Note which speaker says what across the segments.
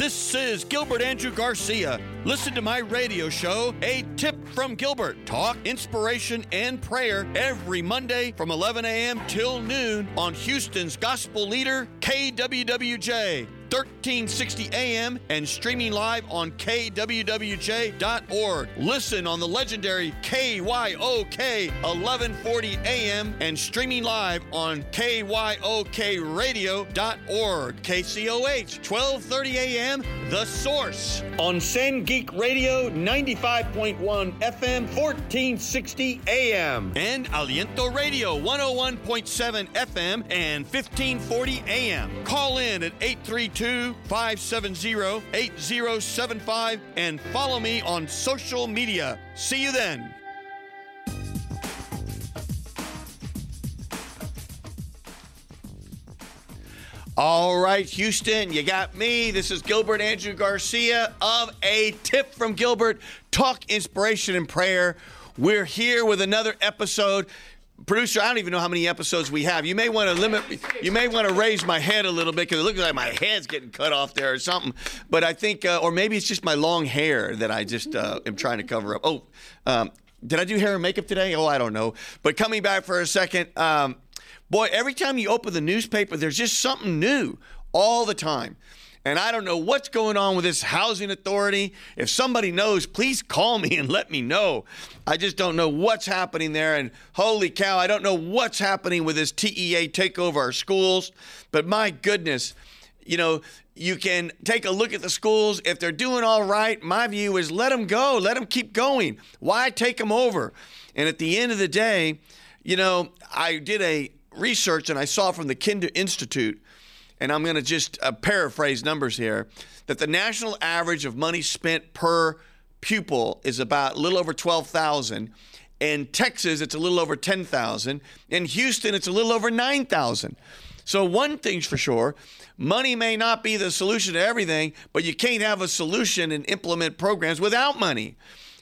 Speaker 1: This is Gilbert Andrew Garcia. Listen to my radio show, A Tip from Gilbert. Talk, inspiration, and prayer every Monday from 11 a.m. till noon on Houston's gospel leader, KWWJ. 1360 AM and streaming live on kwwj.org. Listen on the legendary KYOK 1140 AM and streaming live on kyokradio.org. KCOH 1230 AM The Source on San Geek Radio 95.1 FM 1460 AM and Aliento Radio 101.7 FM and 1540 AM. Call in at 832 570 8075 and follow me on social media. See you then. All right, Houston, you got me. This is Gilbert Andrew Garcia of A Tip from Gilbert Talk Inspiration and Prayer. We're here with another episode. Producer, I don't even know how many episodes we have. You may want to limit. You may want to raise my head a little bit because it looks like my head's getting cut off there or something. But I think, uh, or maybe it's just my long hair that I just uh, am trying to cover up. Oh, um, did I do hair and makeup today? Oh, I don't know. But coming back for a second, um, boy, every time you open the newspaper, there's just something new all the time. And I don't know what's going on with this housing authority. If somebody knows, please call me and let me know. I just don't know what's happening there. And holy cow, I don't know what's happening with this TEA take over our schools. But my goodness, you know, you can take a look at the schools. If they're doing all right, my view is let them go, let them keep going. Why take them over? And at the end of the day, you know, I did a research and I saw from the Kinder Institute and I'm going to just uh, paraphrase numbers here, that the national average of money spent per pupil is about a little over 12,000. In Texas, it's a little over 10,000. In Houston, it's a little over 9,000. So one thing's for sure, money may not be the solution to everything, but you can't have a solution and implement programs without money.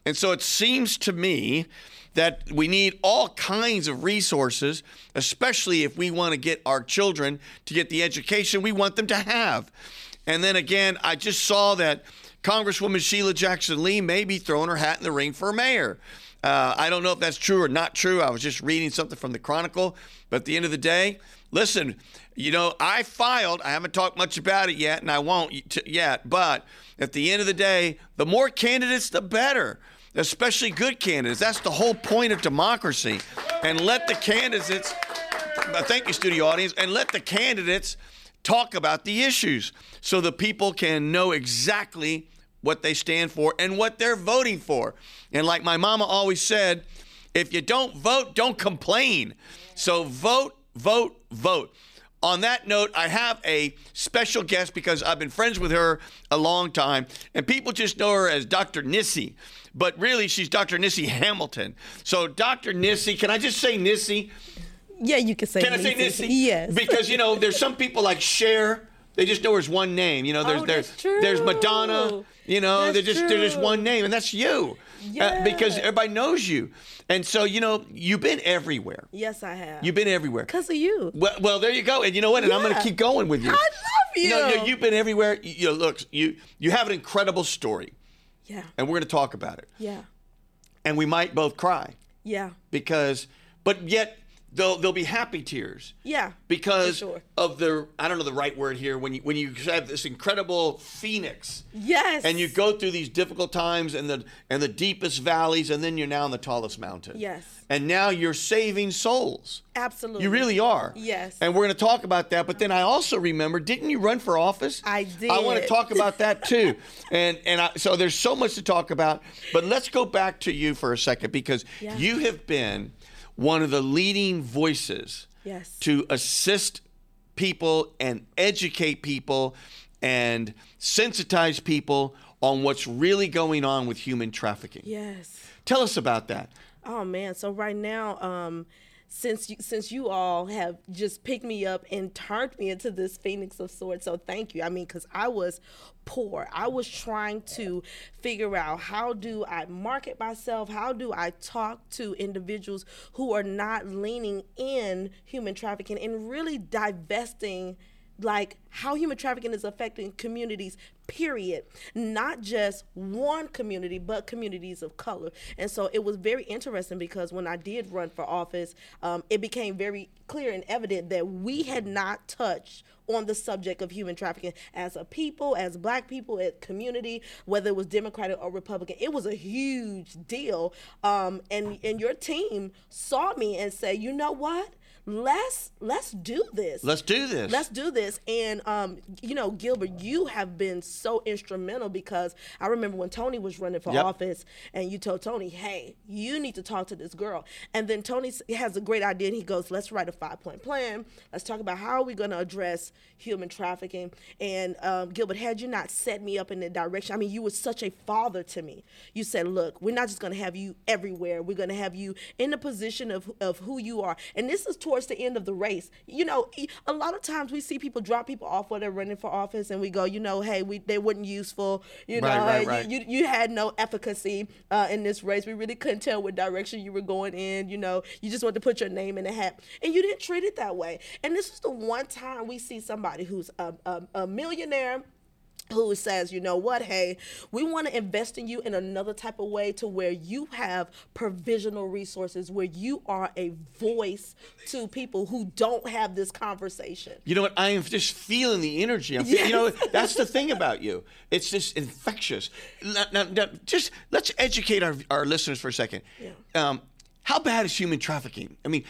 Speaker 1: And so it seems to me that we need all kinds of resources, especially if we want to get our children to get the education we want them to have. And then again, I just saw that Congresswoman Sheila Jackson Lee may be throwing her hat in the ring for mayor. Uh, I don't know if that's true or not true. I was just reading something from the Chronicle. But at the end of the day, listen, you know, I filed, I haven't talked much about it yet, and I won't yet. But at the end of the day, the more candidates, the better especially good candidates. That's the whole point of democracy. And let the candidates, uh, thank you, studio audience, and let the candidates talk about the issues so the people can know exactly what they stand for and what they're voting for. And like my mama always said, if you don't vote, don't complain. So vote, vote, vote. On that note, I have a special guest because I've been friends with her a long time, and people just know her as Dr. Nissi but really she's Dr. Nissi Hamilton. So Dr. Nissi, can I just say Nissi?
Speaker 2: Yeah, you can say.
Speaker 1: Can
Speaker 2: Nissi.
Speaker 1: I say Nissi?
Speaker 2: Yes.
Speaker 1: Because you know, there's some people like Cher. They just know her as one name. You know, there's
Speaker 2: Oh,
Speaker 1: there's
Speaker 2: true.
Speaker 1: there's Madonna. You know,
Speaker 2: That's
Speaker 1: they're just they're just one name, and that's you. Uh, because everybody knows you, and so you know you've been everywhere.
Speaker 2: Yes, I have.
Speaker 1: You've been everywhere.
Speaker 2: because of you.
Speaker 1: Well, well, there you go. And you know what? And I'm going to keep going with you.
Speaker 2: I love you.
Speaker 1: No, no, you've been everywhere. You, you know, look, you you have an incredible story,
Speaker 2: Yeah.
Speaker 1: and we're going to talk about it.
Speaker 2: Yeah.
Speaker 1: And we might both cry.
Speaker 2: Yeah.
Speaker 1: because but yet they'll they'll be happy tears
Speaker 2: Yeah.
Speaker 1: because
Speaker 2: sure.
Speaker 1: of the I don't know the right word here when you when you have this incredible phoenix
Speaker 2: Yes.
Speaker 1: and you go through these difficult times and the and the deepest valleys and then you're now on the tallest mountain
Speaker 2: Yes.
Speaker 1: and now you're saving souls
Speaker 2: Absolutely.
Speaker 1: you really are
Speaker 2: Yes.
Speaker 1: and we're going to talk about that but then I also remember didn't you run for office
Speaker 2: I did.
Speaker 1: I want to talk about that too and and I, so there's so much to talk about but let's go back to you for a second because
Speaker 2: Yeah.
Speaker 1: you have been one of the leading voices
Speaker 2: Yes.
Speaker 1: to assist people and educate people and sensitize people on what's really going on with human trafficking.
Speaker 2: Yes.
Speaker 1: Tell us about that.
Speaker 2: Oh man, so right now, um, since you, since you all have just picked me up and turned me into this phoenix of sorts, so thank you. I mean, because I was poor, I was trying to figure out how do I market myself, how do I talk to individuals who are not leaning in human trafficking and really divesting like how human trafficking is affecting communities period. Not just one community but communities of color. And so it was very interesting because when i did run for office um, it became very clear and evident that we had not touched on the subject of human trafficking as a people as black people as community whether it was democratic or republican. It was a huge deal. Um, and and your team saw me and said you know what let's let's do this.
Speaker 1: Let's do this.
Speaker 2: Let's do this. And um, you know, Gilbert, you have been so instrumental because I remember when Tony was running for
Speaker 1: Yep.
Speaker 2: office, and you told Tony, "Hey, you need to talk to this girl." And then Tony has a great idea, and he goes, "Let's write a five point plan. Let's talk about how are we going to address human trafficking." And um, Gilbert, had you not set me up in that direction, I mean, you were such a father to me. You said, "Look, we're not just going to have you everywhere. We're going to have you in the position of of who you are." And this is towards the end of the race. You know, a lot of times we see people drop people off while they're running for office, and we go, you know, hey, we they weren't useful. You know,
Speaker 1: Right, right,
Speaker 2: hey, you- you, you had no efficacy uh, in this race. We really couldn't tell what direction you were going in. You know, you just wanted to put your name in the hat, and you didn't treat it that way. And this is the one time we see somebody who's a, a, a millionaire who says, you know what, hey, we want to invest in you in another type of way to where you have provisional resources, where you are a voice to people who don't have this conversation.
Speaker 1: You know what? I am just feeling the energy. I'm fe- You know, that's the thing about you. It's just infectious. Now, now- now, just let's educate our, our listeners for a second. Um, how bad is human trafficking? I mean,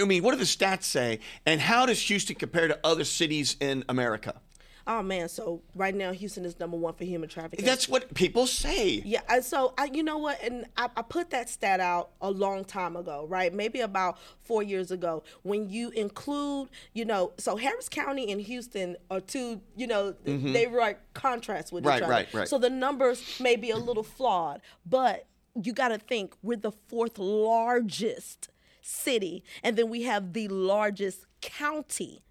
Speaker 1: I mean, what do the stats say? And how does Houston compare to other cities in America?
Speaker 2: Oh man, so right now Houston is number one for human trafficking.
Speaker 1: That's what people say.
Speaker 2: Yeah, and so I, you know what, and I, I put that stat out a long time ago, right? Maybe about four years ago. When you include, you know, so Harris County and Houston are two, you know, they write contrasts with
Speaker 1: Mm-hmm. Right,
Speaker 2: each other.
Speaker 1: right, right.
Speaker 2: So the numbers may be a little flawed, but you got to think we're the fourth largest city, and then we have the largest county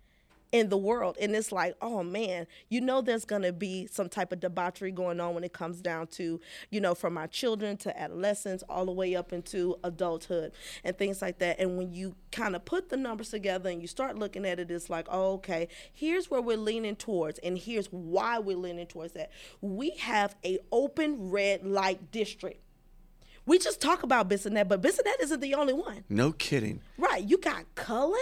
Speaker 2: in the world. And it's like, oh man, you know, there's going to be some type of debauchery going on when it comes down to, you know, from our children to adolescents all the way up into adulthood and things like that. And when you kind of put the numbers together and you start looking at it, it's like, oh, okay, here's where we're leaning towards, and here's why we're leaning towards that. We have a open red light district. We just talk about Bissonnet, but Bissonnet isn't the only one.
Speaker 1: No kidding.
Speaker 2: Right. You got Cullen.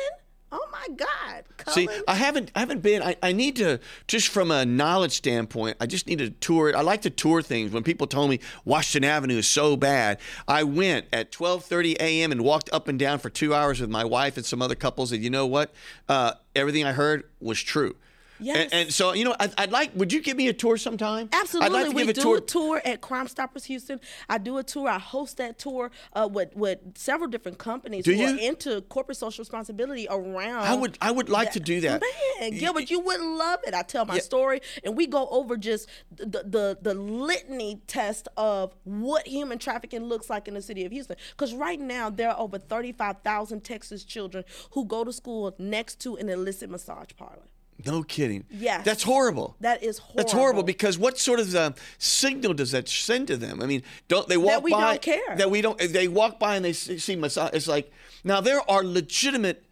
Speaker 2: Oh my God.
Speaker 1: See, I haven't I haven't been I, I need to just from a knowledge standpoint, I just need to tour it. I like to tour things. When people told me Washington Avenue is so bad, I went at 12:30 a.m. and walked up and down for 2 hours with my wife and some other couples and you know what? Uh, everything I heard was true.
Speaker 2: Yes.
Speaker 1: And, and so, you know, I'd, I'd like, would you give me a tour sometime?
Speaker 2: Absolutely,
Speaker 1: I'd like to
Speaker 2: we
Speaker 1: give a
Speaker 2: do
Speaker 1: tour.
Speaker 2: a tour at Crime Stoppers Houston. I do a tour. I host that tour uh, with with several different companies
Speaker 1: Do
Speaker 2: who are
Speaker 1: you?
Speaker 2: into corporate social responsibility around.
Speaker 1: I would I would like to do that.
Speaker 2: Man, Gilbert, you would love it. I tell my story, and we go over just the, the the litany test of what human trafficking looks like in the city of Houston. Because right now there are over thirty five thousand Texas children who go to school next to an illicit massage parlor.
Speaker 1: No kidding.
Speaker 2: Yes.
Speaker 1: That's horrible.
Speaker 2: That is horrible.
Speaker 1: That's horrible because what sort of uh, signal does that send to them? I mean, don't they walk by?
Speaker 2: That we
Speaker 1: by
Speaker 2: don't care.
Speaker 1: that we don't? They walk by and they see, see massage. It's like now there are legitimate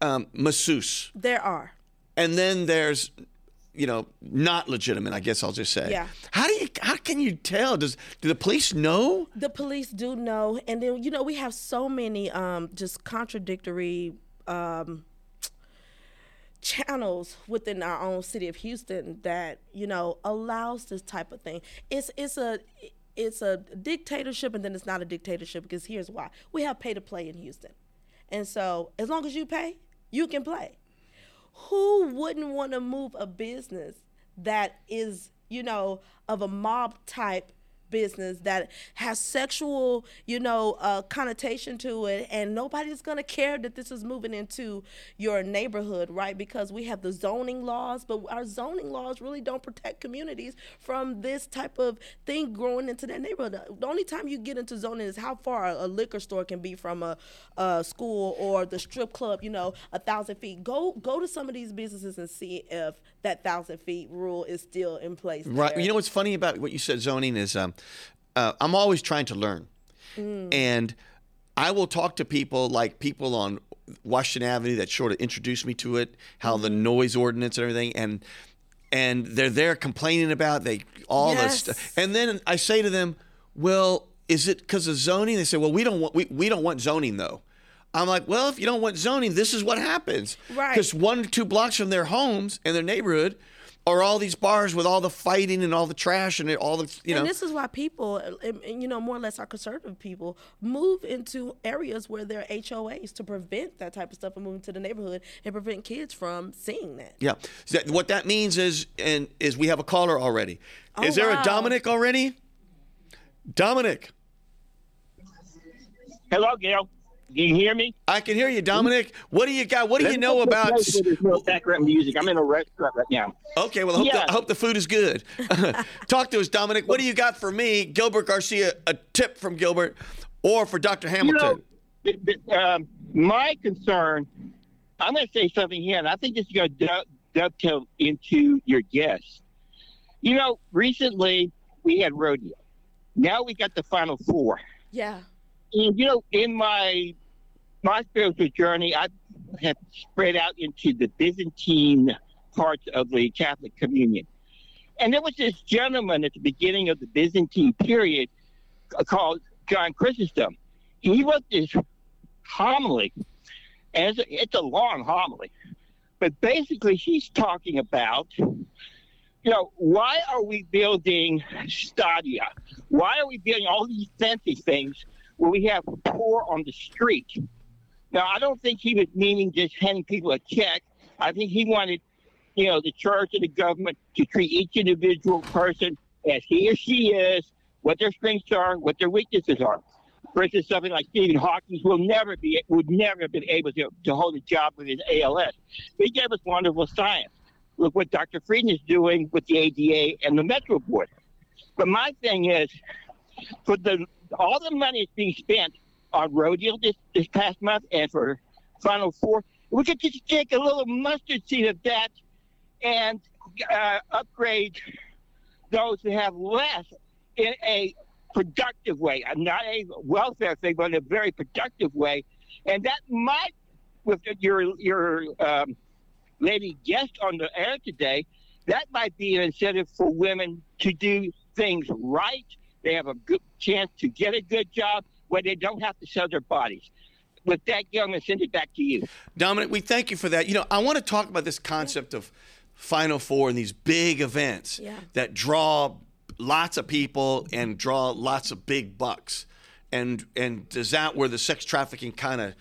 Speaker 1: um, masseuse,
Speaker 2: There are.
Speaker 1: and then there's you know not legitimate. I guess I'll just say.
Speaker 2: Yeah.
Speaker 1: How do you? How can you tell? Does do the police know?
Speaker 2: The police do know, and then you know we have so many um, just contradictory um, channels within our own city of Houston that you know allows this type of thing. It's it's a it's a dictatorship, and then it's not a dictatorship because here's why: we have pay to play in Houston, and so as long as you pay, you can play. Who wouldn't want to move a business that is you know of a mob type? Business that has sexual, you know, uh, connotation to it, and nobody's gonna care that this is moving into your neighborhood, right? Because we have the zoning laws, but our zoning laws really don't protect communities from this type of thing growing into their neighborhood. The only time you get into zoning is how far a, a liquor store can be from a, a school or the strip club, you know, a thousand feet. Go go to some of these businesses and see if that thousand feet rule is still in place.
Speaker 1: Right.
Speaker 2: there.
Speaker 1: You know what's funny about what you said, zoning is um, uh, I'm always trying to learn,
Speaker 2: Mm.
Speaker 1: and I will talk to people like people on Washington Avenue that sort of introduced me to it, how the noise ordinance and everything, and and they're there complaining about they all
Speaker 2: Yes.
Speaker 1: this stuff. And then I say to them, "Well, is it because of zoning?" They say, "Well, we don't want we, we don't want zoning though." I'm like, "Well, if you don't want zoning, this is what happens."
Speaker 2: Right.
Speaker 1: Because one or two blocks from their homes and their neighborhood are all these bars with all the fighting and all the trash and all the you know.
Speaker 2: and this is why people, and- and, you know, more or less our conservative people, move into areas where there are HOAs to prevent that type of stuff from moving to the neighborhood and prevent kids from seeing that.
Speaker 1: Yeah. So that- what that means is, and is we have a caller already.
Speaker 2: Oh, is
Speaker 1: there
Speaker 2: wow.
Speaker 1: a Dominic already? Dominic,
Speaker 3: Hello, Gail. Can you hear me?
Speaker 1: I can hear you, Dominic. What do you got? What do
Speaker 3: Let
Speaker 1: you know
Speaker 3: go to a
Speaker 1: about?
Speaker 3: place where there's no background music. I'm in a restaurant right now.
Speaker 1: Okay, well, I hope,
Speaker 3: Yeah.
Speaker 1: the, I hope the food is good. Talk to us, Dominic. What do you got for me, Gilbert Garcia? A tip from Gilbert, or for Dr.
Speaker 3: You
Speaker 1: Hamilton?
Speaker 3: know, th- th- um, my concern, I'm going to say something here, and I think this is going to dovetail into your guess. You know, recently we had rodeo. Now we got the final four.
Speaker 2: Yeah.
Speaker 3: And, you know, in my my spiritual journey, I have spread out into the Byzantine parts of the Catholic Communion. And there was this gentleman at the beginning of the Byzantine period called John Chrysostom. He wrote this homily, and it's a, it's a long homily, but basically he's talking about, you know, why are we building stadia? Why are we building all these fancy things when we have poor on the street? Now, I don't think he was meaning just handing people a check. I think he wanted, you know, the church and the government to treat each individual person as he or she is, what their strengths are, what their weaknesses are. Instance, something like Stephen Hawking will never be would never have been able to, to hold a job with his ALS. He gave us wonderful science. Look what Dr. Frieden is doing with the ADA and the Metro Board. But my thing is, for the all the money that's being spent on rodeo this, this past month and for Final Four, we could just take a little mustard seed of that and uh, upgrade those who have less in a productive way, uh, not a welfare thing, but in a very productive way. And that might, with your your um, lady guest on the air today, that might be an incentive for women to do things right. They have a good chance to get a good job where they don't have to sell their bodies. With that, Gail, I'm going to send it back to you.
Speaker 1: Dominic, we thank you for that. You know, I want to talk about this concept of Final Four and these big events
Speaker 2: Yeah.
Speaker 1: that draw lots of people and draw lots of big bucks. And and is that where the sex trafficking kind of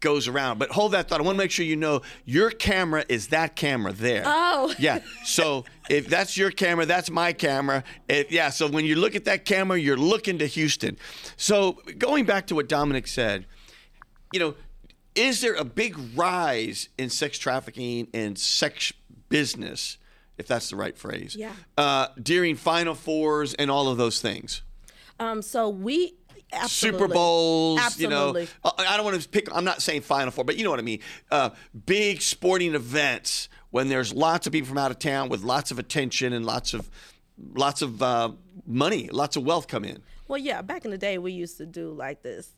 Speaker 1: goes around? But hold that thought. I want to make sure you know your camera is that camera there.
Speaker 2: Oh.
Speaker 1: Yeah. So if that's your camera, that's my camera. If, yeah. So when you look at that camera, you're looking to Houston. So going back to what Dominic said, you know, is there a big rise in sex trafficking and sex business, if that's the right phrase?
Speaker 2: Yeah.
Speaker 1: Uh, during Final Fours and all of those things.
Speaker 2: Um. So we absolutely,
Speaker 1: Super Bowls,
Speaker 2: Absolutely.
Speaker 1: you know. uh, I don't want to pick. I'm not saying Final Four, but you know what I mean. Uh, big sporting events when there's lots of people from out of town with lots of attention and lots of lots of uh, money, lots of wealth come in.
Speaker 2: Well, yeah, back in the day, we used to do like this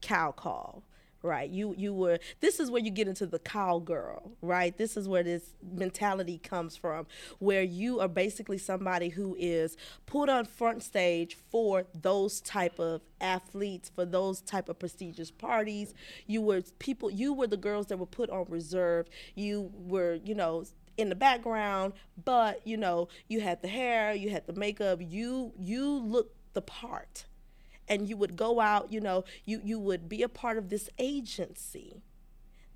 Speaker 2: cow call, right? You you were this is where you get into the cowgirl, right? This is where this mentality comes from, where you are basically somebody who is put on front stage for those type of athletes, for those type of prestigious parties. You were people. You were the girls that were put on reserve. You were, you know in the background, but you know, you had the hair, you had the makeup, you you looked the part. And you would go out, you know, you you would be a part of this agency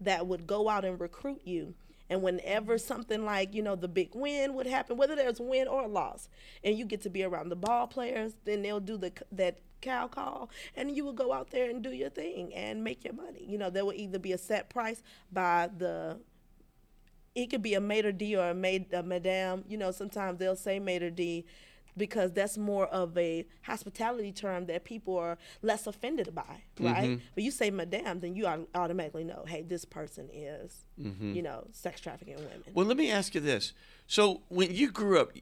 Speaker 2: that would go out and recruit you. And whenever something like, you know, the big win would happen, whether there's win or loss, and you get to be around the ball players, then they'll do the that cow call, and you will go out there and do your thing and make your money. You know, there will either be a set price by the it could be a maitre d or a maid a madame you know sometimes they'll say maitre d because that's more of a hospitality term that people are less offended by right but you say madame then you automatically know hey this person is you know sex trafficking women
Speaker 1: Well, let me ask you this. So when you grew up,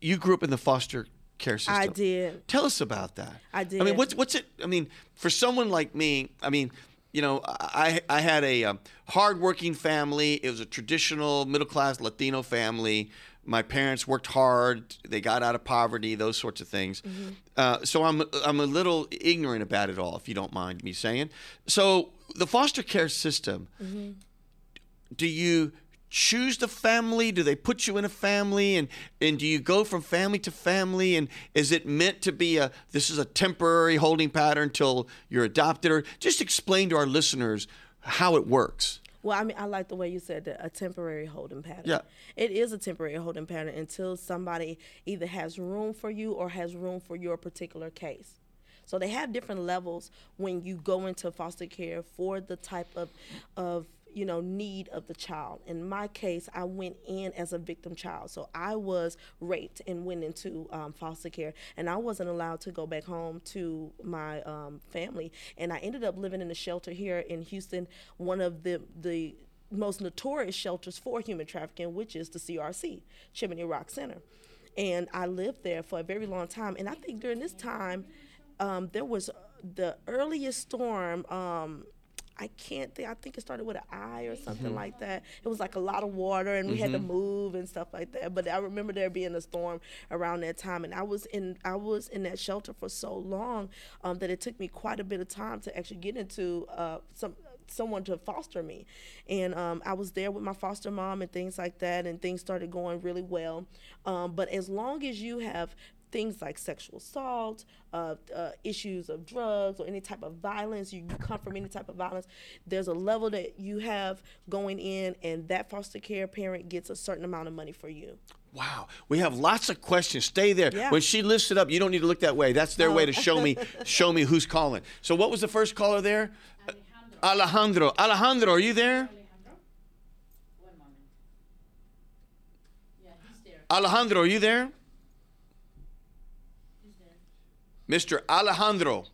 Speaker 1: you grew up in the foster care system.
Speaker 2: i did
Speaker 1: Tell us about that.
Speaker 2: I did.
Speaker 1: I mean, what's what's it? I mean, for someone like me, I mean, you know, I I had a um, hardworking family. It was a traditional middle class Latino family. My parents worked hard. They got out of poverty. Those sorts of things. Uh, so I'm I'm a little ignorant about it all, if you don't mind me saying. So the foster care system. Do you choose the family? Do they put you in a family, and and do you go from family to family? And is it meant to be a this is a temporary holding pattern till you're adopted? Or just explain to our listeners how it works.
Speaker 2: Well, I mean, I like the way you said that a temporary holding pattern.
Speaker 1: Yeah.
Speaker 2: It is a temporary holding pattern until somebody either has room for you or has room for your particular case. So they have different levels when you go into foster care for the type of of you know need of the child. In my case, I went in as a victim child, so I was raped and went into um, foster care, and I wasn't allowed to go back home to my um, family, and I ended up living in a shelter here in Houston, one of the the most notorious shelters for human trafficking, which is the CRC, Chimney Rock Center. And I lived there for a very long time. And I think during this time, um, there was the earliest storm. Um, I can't think. I think it started with an I or something like that. It was like a lot of water, and we had to move and stuff like that. But I remember there being a storm around that time, and I was in I was in that shelter for so long um, that it took me quite a bit of time to actually get into uh, some someone to foster me. And um, I was there with my foster mom and things like that, and things started going really well. Um, but as long as you have things like sexual assault, uh, uh, issues of drugs, or any type of violence, you, you come from any type of violence, there's a level that you have going in, and that foster care parent gets a certain amount of money for you.
Speaker 1: Wow, we have lots of questions. Stay there.
Speaker 2: Yeah.
Speaker 1: When she lifts it up, you don't need to look that way. That's their way to show me show me who's calling. So what was the first caller there? Alejandro. Alejandro, are you there?
Speaker 4: One moment. Yeah, he's there.
Speaker 1: Alejandro, are you there?
Speaker 4: He's there.
Speaker 1: Mr. Alejandro.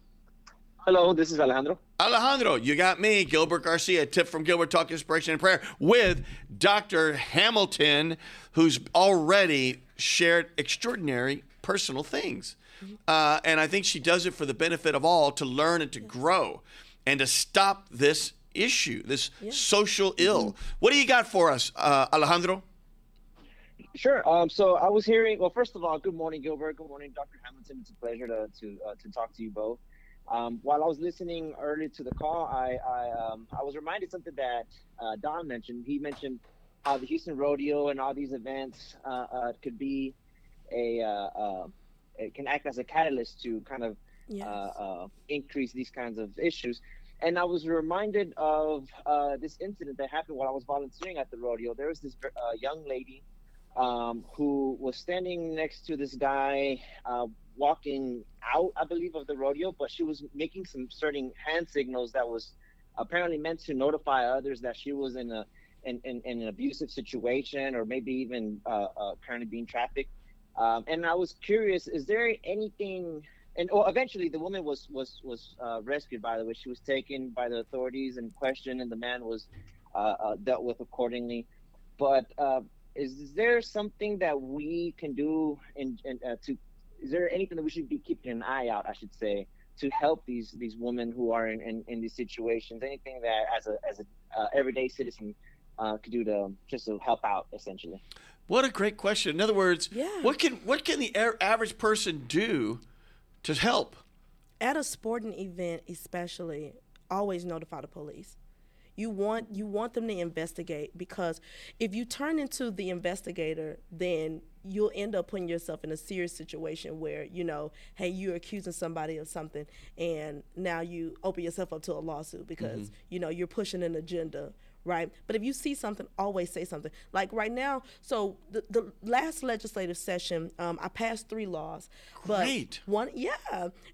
Speaker 5: Hello, this is Alejandro.
Speaker 1: Alejandro, you got me, Gilbert Garcia, tip from Gilbert Talk Inspiration and Prayer with Dr. Hamilton, who's already shared extraordinary personal things. Uh, and I think she does it for the benefit of all to learn and to grow and to stop this issue, this social ill. What do you got for us, uh, Alejandro?
Speaker 5: Sure. Um, so I was hearing. Well, first of all, good morning, Gilbert. Good morning, Dr. Hamilton. It's a pleasure to to uh, to talk to you both. Um, while I was listening earlier to the call, I I, um, I was reminded something that uh, Don mentioned. He mentioned how the Houston Rodeo and all these events uh, uh, could be a uh, uh, it can act as a catalyst to kind of
Speaker 2: Yes.
Speaker 5: uh, uh, increase these kinds of issues. And I was reminded of uh, this incident that happened while I was volunteering at the rodeo. There was this uh, young lady um, who was standing next to this guy uh, walking out, I believe, of the rodeo, but she was making some certain hand signals that was apparently meant to notify others that she was in a in, in, in an abusive situation or maybe even uh, uh, currently being trafficked. Um, and I was curious: is there anything? And well, eventually, the woman was was was uh, rescued. By the way, she was taken by the authorities and questioned, and the man was uh, uh, dealt with accordingly. But is there something that we can do in, in uh, to? Is there anything that we should be keeping an eye out? I should say to help these these women who are in, in, in these situations. Anything that as a as a uh, everyday citizen uh, could do to just to help out, essentially.
Speaker 1: What a great question. In other words,
Speaker 2: Yeah.
Speaker 1: what can what can the a- average person do to help?
Speaker 2: at a sporting event especially always notify the police you want you want them to investigate because if you turn into the investigator then you'll end up putting yourself in a serious situation where you know hey you're accusing somebody of something and now you open yourself up to a lawsuit because mm-hmm. you know you're pushing an agenda right? But if you see something, always say something. Like right now, so the, the last legislative session, um, I passed three laws. But
Speaker 1: Great.
Speaker 2: One, yeah,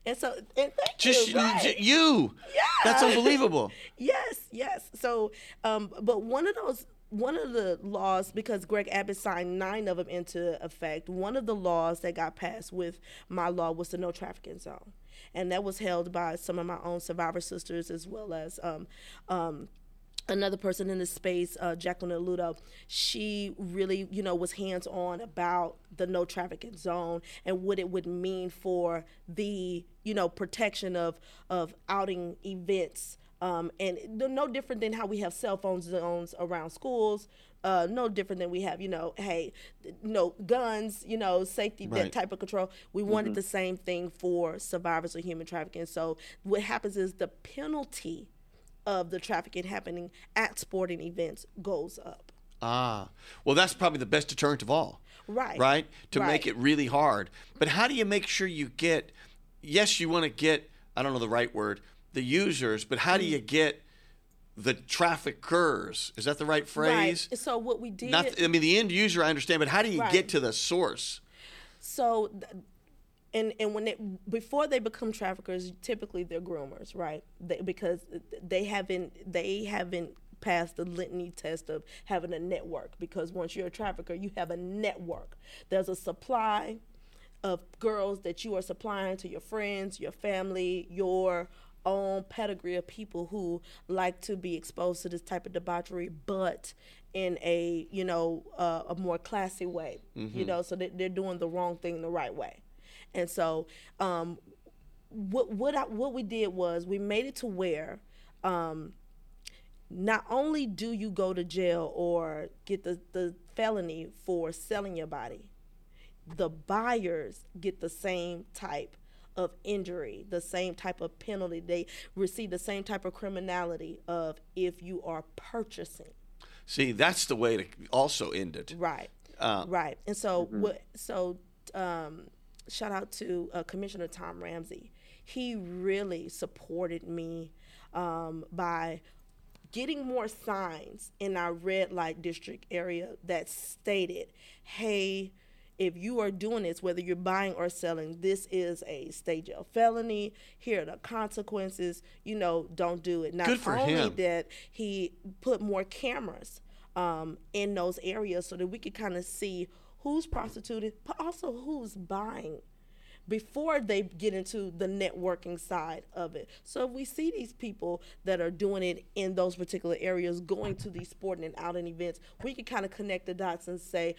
Speaker 2: and so and thank
Speaker 1: Just
Speaker 2: you. right.
Speaker 1: j- you.
Speaker 2: Yeah.
Speaker 1: That's unbelievable.
Speaker 2: Yes, yes. So, um, but one of those, one of the laws, because Greg Abbott signed nine of them into effect, one of the laws that got passed with my law was the no trafficking zone. And that was held by some of my own survivor sisters as well as um, um, another person in the space, uh, Jacqueline Aludo, she really, you know, was hands on about the no trafficking zone and what it would mean for the, you know, protection of of outing events Um, and no- no different than how we have cell phone zones around schools. Uh, no different than we have, you know, hey, no guns, you know, safety,
Speaker 1: Right.
Speaker 2: that type of control. We wanted the same thing for survivors of human trafficking. So what happens is the penalty of the trafficking happening at sporting events goes up.
Speaker 1: Ah, well, that's probably the best deterrent of all.
Speaker 2: Right.
Speaker 1: Right? To make it really hard. But how do you make sure you get, yes, you want to get, I don't know the right word, the users, but how do
Speaker 2: Mm.
Speaker 1: you get the traffickers? Is that the right phrase?
Speaker 2: Right. So what we did.
Speaker 1: Not, I mean, the end user, I understand, but how do you
Speaker 2: Right.
Speaker 1: get to the source?
Speaker 2: So, th- and and when they before they become traffickers, typically they're groomers, right? They, because they haven't they haven't passed the litany test of having a network. Because once you're a trafficker, you have a network. There's a supply of girls that you are supplying to your friends, your family, your own pedigree of people who like to be exposed to this type of debauchery, but in a you know uh, a more classy way. You know, so that they're doing the wrong thing the right way, and so um, what what I, what we did was we made it to where. Um, not only do you go to jail or get the, the felony for selling your body, the buyers get the same type of injury, the same type of penalty. They receive the same type of criminality of if you are purchasing.
Speaker 1: See, that's the way to also end it.
Speaker 2: Right.
Speaker 1: Uh,
Speaker 2: right. And so what so um shout out to uh, Commissioner Tom Ramsey. He really supported me um, by getting more signs in our red light district area that stated, "Hey, if you are doing this, whether you're buying or selling, this is a state jail felony. Here are the consequences. You know, don't do it." Not
Speaker 1: Good for
Speaker 2: only
Speaker 1: him.
Speaker 2: that, he put more cameras um, in those areas so that we could kind of see who's prostituted, but also who's buying before they get into the networking side of it. So if we see these people that are doing it in those particular areas, going to these sporting and outing events, we can kind of connect the dots and say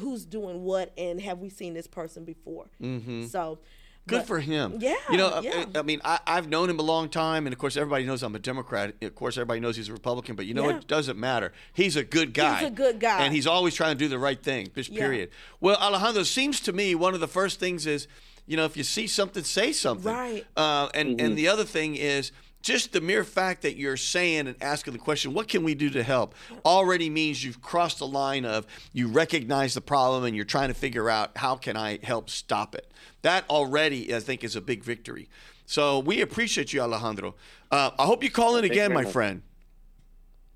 Speaker 2: who's doing what and have we seen this person before. Mm-hmm. So
Speaker 1: Good
Speaker 2: but-
Speaker 1: for him.
Speaker 2: Yeah,
Speaker 1: You know, I-
Speaker 2: yeah.
Speaker 1: I, mean, I, I've known him a long time, and of course, everybody knows I'm a Democrat. Of course, everybody knows he's a Republican, but you know,
Speaker 2: Yeah.
Speaker 1: it doesn't matter. He's a good guy.
Speaker 2: He's a good guy.
Speaker 1: And he's always trying to do the right thing, just
Speaker 2: Yeah.
Speaker 1: period. Well, Alejandro, seems to me one of the first things is, you know, if you see something, say something.
Speaker 2: Right.
Speaker 1: Uh, and, and the other thing is, just the mere fact that you're saying and asking the question, what can we do to help, already means you've crossed the line of you recognize the problem and you're trying to figure out how can I help stop it. That already, I think, is a big victory. So we appreciate you, Alejandro. Uh, I hope you call in
Speaker 5: you
Speaker 1: again, my
Speaker 5: much.
Speaker 1: friend.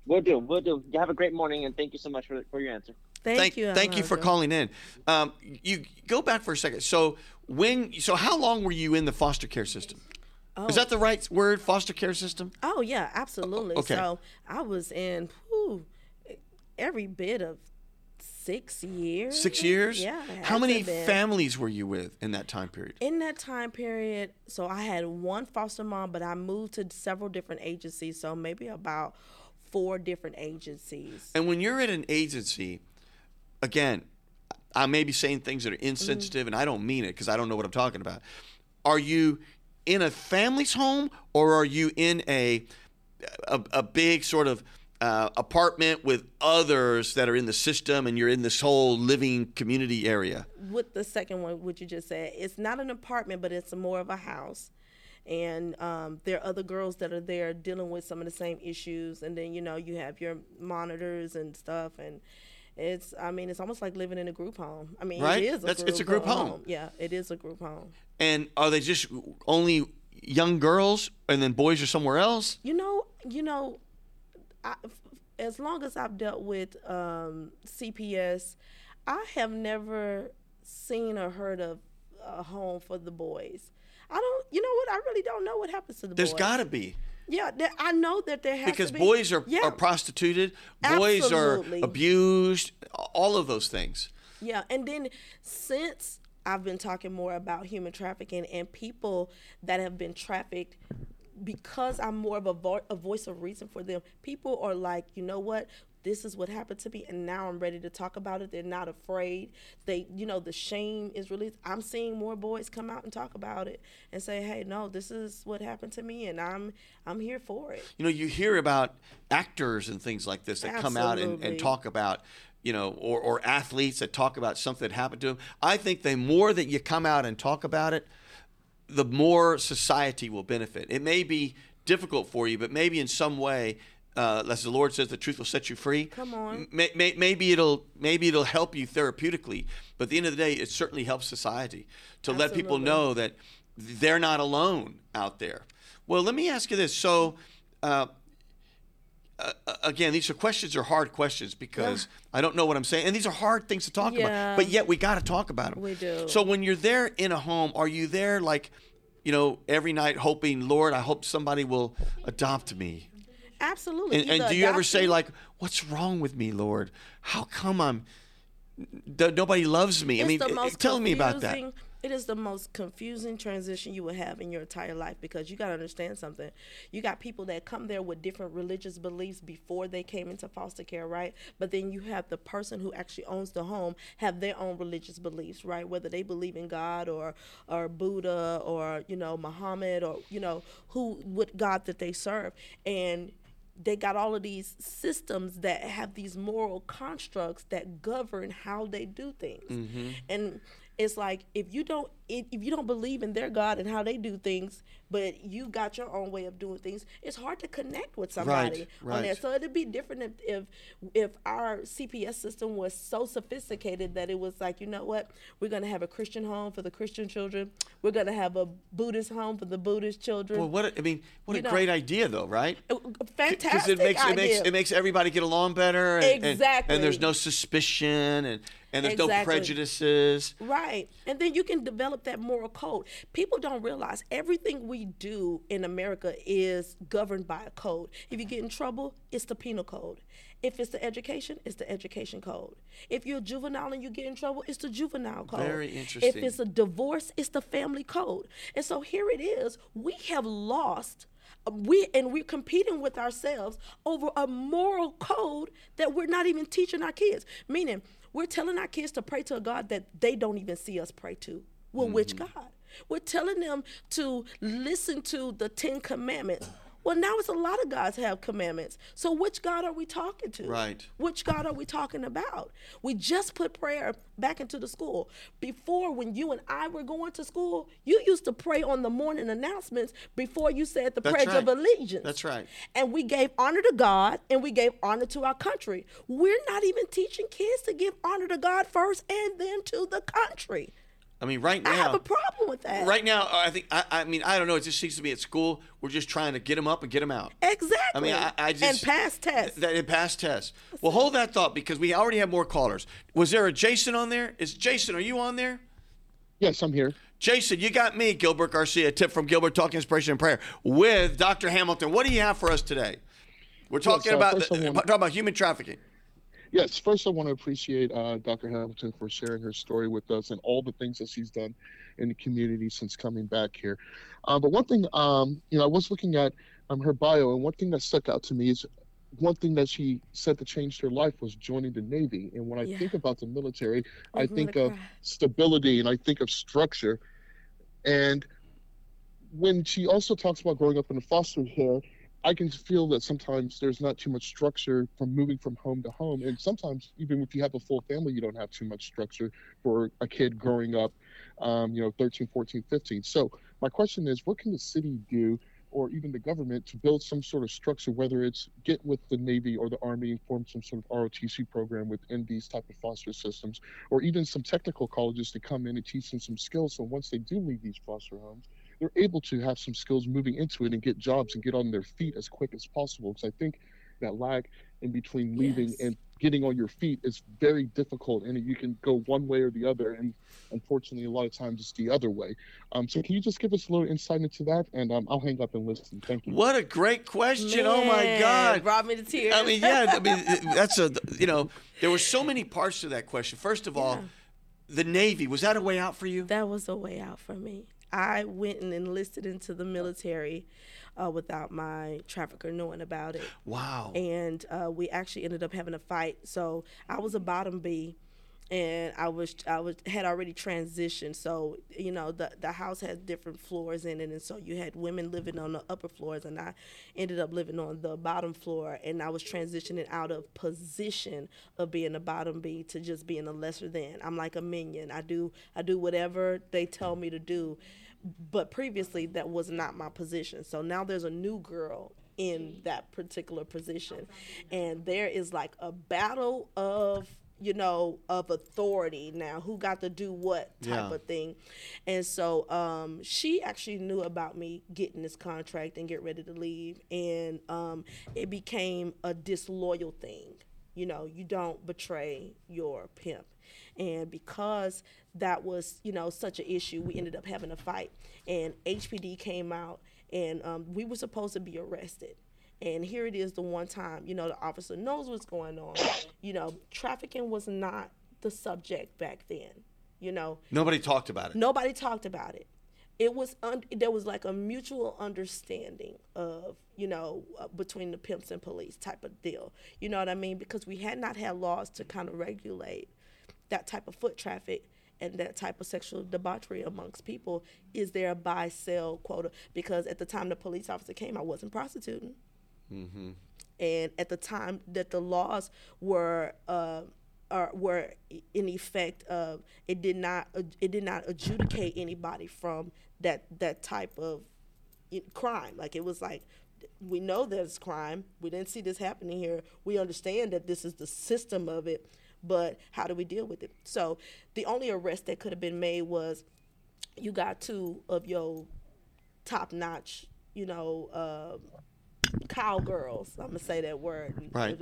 Speaker 5: We'll do. We'll do. You have a great morning, and thank you so much for, for your answer.
Speaker 2: thank,
Speaker 1: thank,
Speaker 2: you.
Speaker 1: thank you for calling in. Um, you go back for a second. So when, so how long were you in the foster care system? Is that oh. the right word, foster care system?
Speaker 2: Oh yeah, absolutely.
Speaker 1: okay.
Speaker 2: So I was in whew, every bit of six years.
Speaker 1: Six years?
Speaker 2: Yeah.
Speaker 1: How many families were you with in that time period?
Speaker 2: In that time period, so I had one foster mom, but I moved to several different agencies. So maybe about four different agencies.
Speaker 1: And when you're at an agency, again, I may be saying things that are insensitive, mm-hmm. and I don't mean it because I don't know what I'm talking about. Are you in a family's home, or are you in a a, a big sort of uh, apartment with others that are in the system, and you're in this whole living community area?
Speaker 2: With the second one, what you just said, it's not an apartment, but it's more of a house. And um, there are other girls that are there dealing with some of the same issues. And then, you know, you have your monitors and stuff. And it's, I mean, it's almost like living in a group home. I mean,
Speaker 1: Right?
Speaker 2: it is a
Speaker 1: That's-
Speaker 2: group,
Speaker 1: it's a group home.
Speaker 2: Yeah, it is a group home.
Speaker 1: And are they just only young girls, and then boys are somewhere else?
Speaker 2: You know, you know, I, as long as I've dealt with um, CPS, I have never seen or heard of a home for the boys. I don't. You know what? I really don't know what happens to the
Speaker 1: There's
Speaker 2: boys.
Speaker 1: There's got to be.
Speaker 2: Yeah, there, I know that there has
Speaker 1: because
Speaker 2: be.
Speaker 1: boys are,
Speaker 2: yeah,
Speaker 1: are prostituted, boys
Speaker 2: Absolutely.
Speaker 1: are abused, all of those things.
Speaker 2: Yeah, and then since I've been talking more about human trafficking and people that have been trafficked, because I'm more of a, vo- a voice of reason for them, people are like, you know what? This is what happened to me and now i'm ready to talk about it. They're not afraid. They you know the shame is released. I'm seeing more boys come out and talk about it and say hey no this is what happened to me and i'm i'm here for it.
Speaker 1: You know, you hear about actors and things like this that come out and, and talk about, you know, or, or athletes that talk about something that happened to them. I think the more that you come out and talk about it, the more society will benefit. It may be difficult for you, but maybe in some way, uh, as the Lord says, the truth will set you free.
Speaker 2: Come on.
Speaker 1: May, may, maybe it'll maybe it'll help you therapeutically, but at the end of the day, it certainly helps society to let people know that they're not alone out there. Well, let me ask you this. So, uh, uh, again, these are questions are hard questions because I don't know what I'm saying, and these are hard things to talk
Speaker 2: Yeah.
Speaker 1: about. But yet we got to talk about them.
Speaker 2: We do.
Speaker 1: So when you're there in a home, are you there like, you know, every night hoping, Lord, I hope somebody will adopt me?
Speaker 2: Absolutely
Speaker 1: And, and do you ever say like, "What's wrong with me, Lord? How come I'm th- nobody loves me?" I mean, eh, tell me about that.
Speaker 2: It is the most confusing transition you will have in your entire life because you got to understand something. You got people that come there with different religious beliefs before they came into foster care, right? But then you have the person who actually owns the home have their own religious beliefs, right? Whether they believe in God or or Buddha or you know Muhammad or you know who what God that they serve and they got all of these systems that have these moral constructs that govern how they do things. Mm-hmm. And it's like if you don't if, if you don't believe in their god and how they do things but you got your own way of doing things it's hard to connect with somebody on
Speaker 1: right.
Speaker 2: that so it'd be different if, if if our cps system was so sophisticated that it was like you know what we're going to have a christian home for the christian children we're going to have a buddhist home for the buddhist children
Speaker 1: Well, what a, I mean, what
Speaker 2: You
Speaker 1: a
Speaker 2: know,
Speaker 1: great idea, though, right?
Speaker 2: Uh, fantastic
Speaker 1: Because it makes it makes it makes everybody get along better, and, and- and, there's no suspicion, and and there's no prejudices.
Speaker 2: Right. And then you can develop that moral code. People don't realize everything we do in America is governed by a code. If you get in trouble, it's the penal code. If it's the education, it's the education code. If you're a juvenile and you get in trouble, it's the juvenile code.
Speaker 1: Very interesting.
Speaker 2: If it's a divorce, it's the family code. And so here it is. We have lost uh, we and we're competing with ourselves over a moral code that we're not even teaching our kids. Meaning, we're telling our kids to pray to a God that they don't even see us pray to. Well, which
Speaker 1: Mm-hmm.
Speaker 2: God? We're telling them to listen to the Ten Commandments. Well, now it's a lot of gods have commandments. So which God are we talking to?
Speaker 1: Right.
Speaker 2: Which God are we talking about? We just put prayer back into the school. Before, when you and I were going to school, you used to pray on the morning announcements before you said the
Speaker 1: That's
Speaker 2: Pledge of. Allegiance.
Speaker 1: That's right.
Speaker 2: And we gave honor to God and we gave honor to our country. We're not even teaching kids to give honor to God first and then to the country.
Speaker 1: I mean, right now I
Speaker 2: have a problem with that.
Speaker 1: right now, I think I, I mean I don't know. It just seems to me at school we're just trying to get them up and get them out.
Speaker 2: Exactly.
Speaker 1: I mean, I, I just
Speaker 2: and pass tests.
Speaker 1: That and pass tests. Well, hold that thought because we already have more callers. Was there a Jason on there? Is Jason? Are you on there?
Speaker 6: Yes, I'm here.
Speaker 1: Jason, you got me, Gilbert Garcia. A tip from Gilbert, talking inspiration and prayer with Dr. Hamilton. What do you have for us today? We're talking
Speaker 6: uh,
Speaker 1: about the, talking about human trafficking.
Speaker 6: Yes, first I want to appreciate uh, Dr. Hamilton for sharing her story with us and all the things that she's done in the community since coming back here. Uh, but one thing, um, you know, I was looking at um, her bio, and one thing that stuck out to me is one thing that she said that changed her life was joining the Navy. And when I
Speaker 2: Yeah.
Speaker 6: think about the military, I think of stability and I think of structure. And when she also talks about growing up in a foster care, I can feel that sometimes there's not too much structure from moving from home to home. And sometimes, even if you have a full family, you don't have too much structure for a kid growing up, um, you know, 13, 14, 15. So, my question is what can the city do, or even the government, to build some sort of structure, whether it's get with the Navy or the Army and form some sort of ROTC program within these type of foster systems, or even some technical colleges to come in and teach them some skills so once they do leave these foster homes, they're able to have some skills moving into it and get jobs and get on their feet as quick as possible. Because I think that lag in between leaving
Speaker 2: Yes.
Speaker 6: and getting on your feet is very difficult, and you can go one way or the other. And unfortunately, a lot of times it's the other way. Um, so, can you just give us a little insight into that? And um, I'll hang up and listen. Thank you.
Speaker 1: What a great question! oh my
Speaker 2: Man,
Speaker 1: God!
Speaker 2: Brought me to tears.
Speaker 1: I mean, yeah. I mean, that's a you know there were so many parts to that question. First of all,
Speaker 2: Yeah.
Speaker 1: the Navy was that a way out for you?
Speaker 2: that was a way out for me. I went and enlisted into the military uh, without my trafficker knowing about it.
Speaker 1: Wow.
Speaker 2: And uh, we actually ended up having a fight. So I was a bottom B and I was I was had already transitioned. So you know the the house had different floors in it, and so you had women living on the upper floors, and I ended up living on the bottom floor, and I was transitioning out of position of being a bottom B to just being a lesser than. I'm like a minion. I do I do whatever they tell me to do, but previously that was not my position. So now there's a new girl in that particular position, and there is like a battle of you know, of authority now, who got to do what type
Speaker 1: Yeah.
Speaker 2: of thing. And so um, she actually knew about me getting this contract and get ready to leave. And um, it became a disloyal thing. You know, you don't betray your pimp. And because that was, you know, such an issue, we ended up having a fight. And HPD came out and um, we were supposed to be arrested. And here it is the one time, you know, the officer knows what's going on. You know, trafficking was not the subject back then. You know,
Speaker 1: Nobody talked about it.
Speaker 2: nobody talked about it. It was un- there was like a mutual understanding of you know uh, between the pimps and police type of deal. You know what I mean? Because we had not had laws to kind of regulate that type of foot traffic and that type of sexual debauchery amongst people. Is there a buy sell quota? Because at the time the police officer came, I wasn't prostituting and at the time that the laws were uh, are, were in effect of it did not it did not adjudicate anybody from that that type of crime. Like it was like we know there's crime. We didn't see this happening here. We understand that this is the system of it but how do we deal with it? So the only arrest that could have been made was you got two of your top notch you know uh, cowgirls. I'm gonna say that word.
Speaker 1: Right.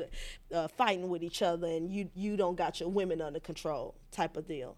Speaker 2: Uh, fighting with each other, and you you don't got your women under control, type of deal.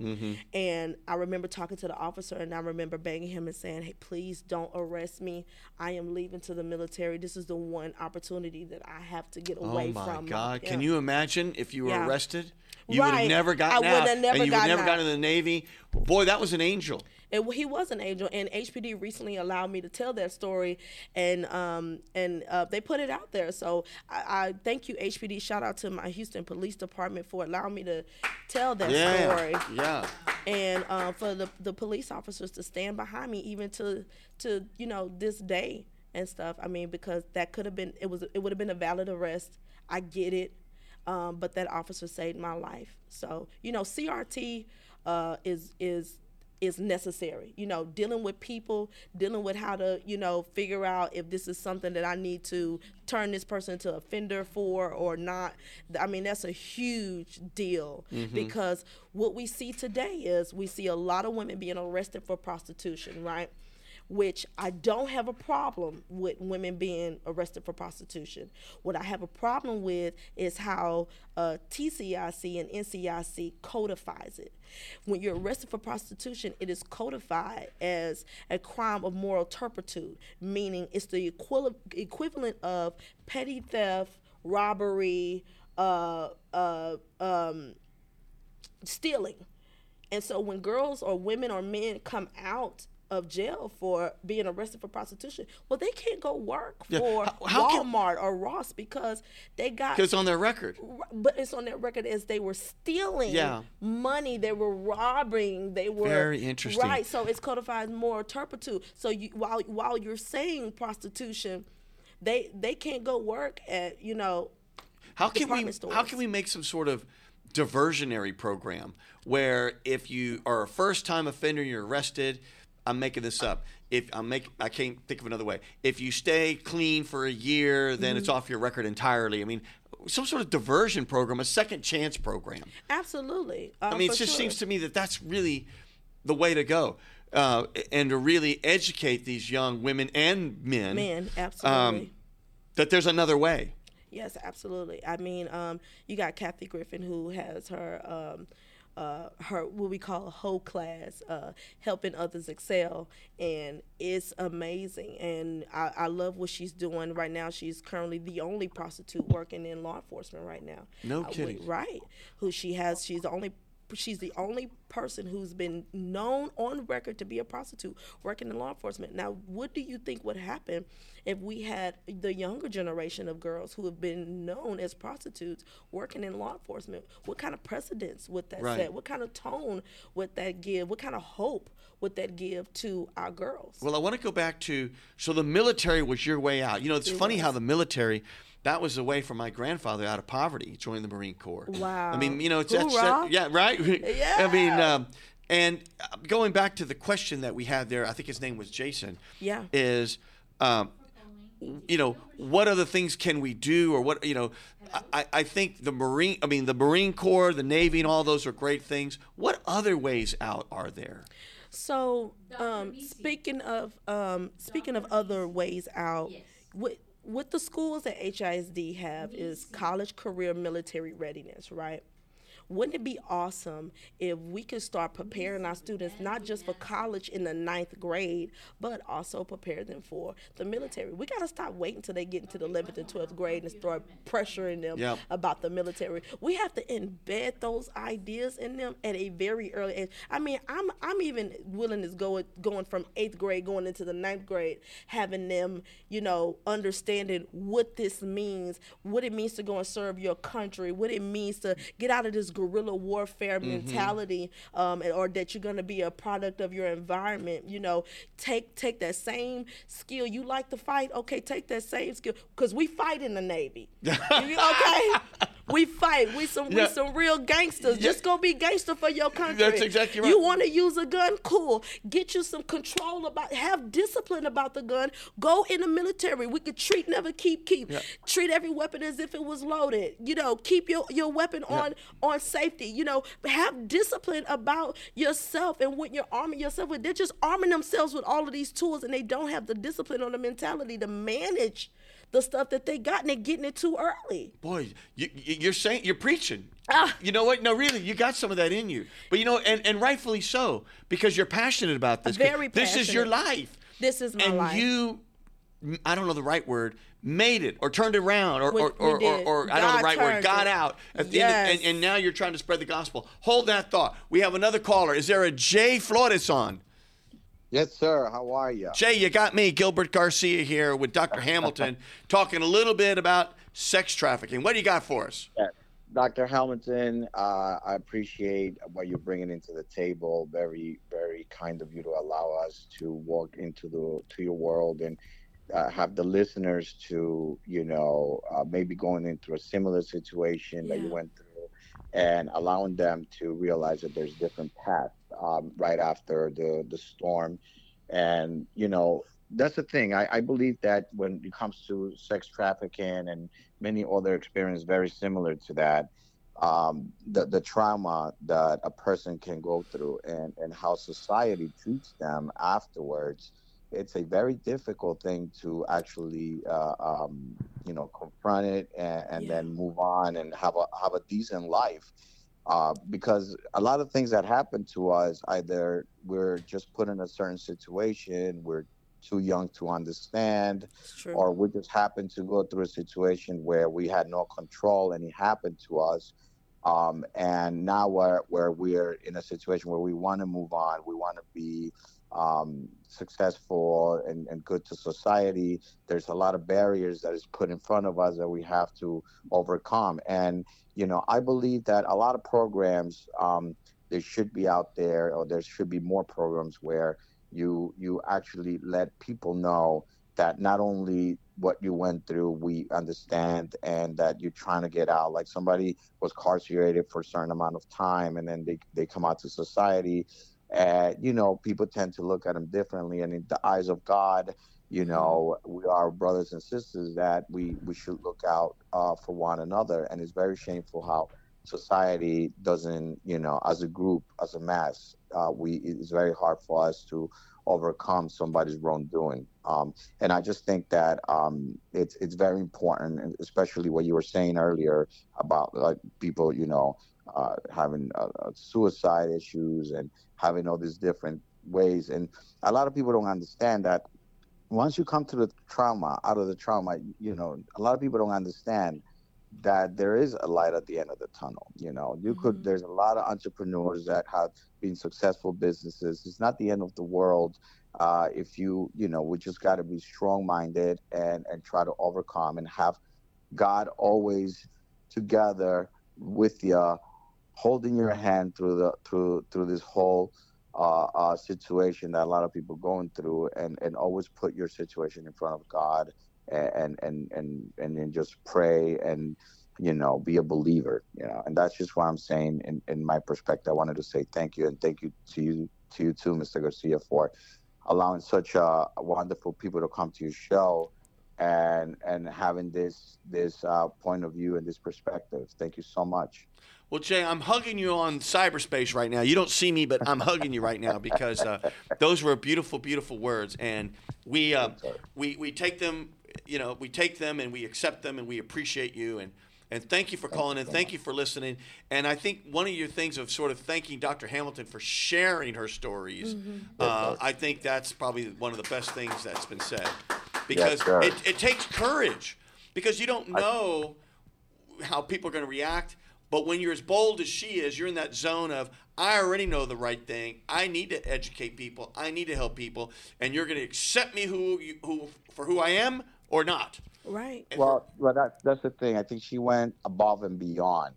Speaker 2: And I remember talking to the officer, and I remember begging him and saying, "Hey, please don't arrest me. I am leaving to the military. This is the one opportunity that I have to get away."
Speaker 1: Oh
Speaker 2: away
Speaker 1: my
Speaker 2: from."
Speaker 1: God! Can
Speaker 2: Yeah.
Speaker 1: you imagine if you were
Speaker 2: Yeah.
Speaker 1: arrested? You would have
Speaker 2: Right.
Speaker 1: never gotten
Speaker 2: I would
Speaker 1: out,
Speaker 2: have never
Speaker 1: and you would never
Speaker 2: out.
Speaker 1: gotten in the Navy. Boy, that was an angel.
Speaker 2: It, he was an angel, and HPD recently allowed me to tell that story, and um, and uh, they put it out there. So I, I thank you, HPD. Shout out to my Houston Police Department for allowing me to tell that
Speaker 1: Yeah,
Speaker 2: story,
Speaker 1: yeah.
Speaker 2: and uh, for the the police officers to stand behind me, even to to you know this day and stuff. I mean, because that could have been it was it would have been a valid arrest. I get it. Um, but that officer saved my life. So you know, CRT uh, is is is necessary. You know, dealing with people, dealing with how to you know figure out if this is something that I need to turn this person into offender for or not. I mean, that's a huge deal mm-hmm. because what we see today is we see a lot of women being arrested for prostitution, right? Which I don't have a problem with women being arrested for prostitution. What I have a problem with is how uh, TCIC and NCIC codifies it. When you're arrested for prostitution, it is codified as a crime of moral turpitude, meaning it's the equil- equivalent of petty theft, robbery, uh, uh, um, stealing. And so when girls or women or men come out of jail for being arrested for prostitution, well, they can't go work
Speaker 1: Yeah.
Speaker 2: for
Speaker 1: How- how can-
Speaker 2: Walmart or Ross because they got.
Speaker 1: Because it's on their record.
Speaker 2: But it's on their record as they were stealing
Speaker 1: Yeah.
Speaker 2: money, they were robbing, they were
Speaker 1: Very interesting.
Speaker 2: Right, so it's codified more turpitude. So you while while you're saying prostitution, they they can't go work at you know
Speaker 1: How can we
Speaker 2: department
Speaker 1: how can we make some sort of diversionary program where if you are a first time offender and you're arrested, I'm making this up. If I'm make I can't think of another way. If you stay clean for a year, then
Speaker 2: Mm-hmm.
Speaker 1: it's off your record entirely. I mean, some sort of diversion program, a second chance program.
Speaker 2: absolutely.
Speaker 1: I
Speaker 2: um,
Speaker 1: mean, it just
Speaker 2: sure.
Speaker 1: seems to me that that's really the way to go. Uh, and to really educate these young women and men
Speaker 2: men absolutely.
Speaker 1: that there's another way.
Speaker 2: Yes, absolutely. I mean, um, you got Kathy Griffin who has her um, uh, her what we call a whole class, uh, helping others excel, and it's amazing. And I, I love what she's doing right now. She's currently the only prostitute working in law enforcement right now.
Speaker 1: No
Speaker 2: Uh,
Speaker 1: kidding.
Speaker 2: right? Who she has? She's the only. She's the only person who's been known on record to be a prostitute working in law enforcement. Now, what do you think would happen if we had the younger generation of girls who have been known as prostitutes working in law enforcement? What kind of precedence would that
Speaker 1: Right.
Speaker 2: set? What kind of tone would that give? What kind of hope would that give to our girls?
Speaker 1: Well, I want to go back to so the military was your way out. You know, it's
Speaker 2: It
Speaker 1: funny how the military that was the way for my grandfather out of poverty, joining the Marine Corps.
Speaker 2: Wow.
Speaker 1: I mean, you know, it's that's
Speaker 2: Hoorah.
Speaker 1: yeah, right. I mean, um, and uh, going back to the question that we had there, I think his name was Jason.
Speaker 2: Yeah.
Speaker 1: Is um, you know what other things can we do or what you know I, I think the marine i mean the marine corps the navy and all those are great things what other ways out are there
Speaker 2: So, um, speaking of um, speaking of other ways out,
Speaker 4: Yes.
Speaker 2: what what the schools at HISD have is college career military readiness, right? Wouldn't it be awesome if we could start preparing our students not just for college in the ninth grade, but also prepare them for the military? We got to stop waiting until they get into the 11th and 12th grade and start pressuring them
Speaker 1: Yep.
Speaker 2: about the military. We have to embed those ideas in them at a very early age. I mean, I'm I'm even willing to go going from eighth grade going into the ninth grade, having them, you know, understanding what this means, what it means to go and serve your country, what it means to get out of this guerrilla warfare mentality, um, and- or that you're going to be a product of your environment. You know, take take that same skill you like to fight. Okay, take that same skill because we fight in the Navy. Okay. We fight. We some
Speaker 1: Yeah.
Speaker 2: we some real gangsters. Just go be gangster for your country.
Speaker 1: That's exactly right.
Speaker 2: You want to use a gun? Cool. Get you some control about. Have discipline about the gun. Go in the military. We could treat, never keep, keep.
Speaker 1: Yeah.
Speaker 2: Treat every weapon as if it was loaded. You know, keep your your weapon on on safety. You know, have discipline about yourself and what you're arming yourself with. They're just arming themselves with all of these tools, and they don't have the discipline or the mentality to manage the stuff that they got, and they're getting it too early.
Speaker 1: boy you, you're saying you're preaching
Speaker 2: Ah.
Speaker 1: you know what no really you got some of that in you but you know and, and rightfully so because you're passionate about this.
Speaker 2: Very passionate.
Speaker 1: this is your life
Speaker 2: This is my
Speaker 1: and
Speaker 2: life.
Speaker 1: you I don't know the right word, made it or turned it around or
Speaker 2: We-
Speaker 1: or, or, or, or I don't know the right word, got
Speaker 2: it.
Speaker 1: out at the end of, and,
Speaker 2: Yes.
Speaker 1: and now you're trying to spread the gospel. Hold that thought. We have another caller. Is there a Jay Flores on?
Speaker 7: Yes, sir. How are you?
Speaker 1: Jay, you got me, Gilbert Garcia here with Dr. Hamilton, talking a little bit about sex trafficking. What do you got for us?
Speaker 7: Dr. Hamilton, uh, I appreciate what you're bringing into the table. Very, very kind of you to allow us to walk into the to your world and uh, have the listeners to, you know, uh, maybe going into a similar situation that you went through, and allowing them to realize that there's different paths um, right after the the storm, and you know. That's the thing. I, I believe that when it comes to sex trafficking and many other experiences very similar to that. Um, the the trauma that a person can go through and and how society treats them afterwards. It's a very difficult thing to actually, uh, um, you know, confront it and, and
Speaker 2: Yeah.
Speaker 7: then move on and have a have a decent life. Uh, because a lot of things that happen to us, either we're just put in a certain situation, we're too young to understand, or we just happened to go through a situation where we had no control and it happened to us. Um, and now we're, where we're in a situation where we want to move on, we want to be um, successful and, and good to society. There's a lot of barriers that is put in front of us that we have to overcome. And, you know, I believe that a lot of programs, um, there should be out there, or there should be more programs where you you actually let people know that not only what you went through we understand and that you're trying to get out like somebody was incarcerated for a certain amount of time and then they, they come out to society and you know people tend to look at them differently. And in the eyes of god you know we are brothers and sisters that we we should look out uh, for one another. And it's very shameful how society doesn't you know as a group as a mass uh, we it's very hard for us to overcome somebody's wrongdoing. Um, and i just think that um, it's it's very important especially what you were saying earlier about like people you know uh, having uh, uh, suicide issues and having all these different ways and a lot of people don't understand that once you come to the trauma out of the trauma you know a lot of people don't understand that there is a light at the end of the tunnel. You know, you could.
Speaker 2: Mhm.
Speaker 7: There's a lot of entrepreneurs that have been successful businesses. It's not the end of the world. Uh, if you, you know, we just got to be strong-minded and and try to overcome and have God always together with you, holding your hand through the through through this whole uh, uh, situation that a lot of people going through, and and always put your situation in front of God, and and and and then just pray and you know be a believer, you know, and that's just what I'm saying in in my perspective. I wanted to say thank you and thank you to you to you too, Mr. Garcia, for allowing such uh, wonderful people to come to your show and and having this this uh, point of view and this perspective. Thank you so much.
Speaker 1: Well, Jay, I'm hugging you on cyberspace right now. You don't see me, but I'm hugging you right now because uh, those were beautiful, beautiful words, and we uh, we we take them, you know, we take them and we accept them and we appreciate you and. And thank you for calling in. Thank you for listening. And I think one of your things of sort of thanking Dr. Hamilton for sharing her stories, uh, I think that's probably one of the best things that's been said. Because
Speaker 7: sir.
Speaker 1: it, it takes courage. Because you don't know how people are going to react. But when you're as bold as she is, you're in that zone of, I already know the right thing. I need to educate people. I need to help people. And you're going to accept me who, you, who for who I am or not.
Speaker 2: Right.
Speaker 1: And
Speaker 7: Well, well, that's that's the thing. I think she went above and beyond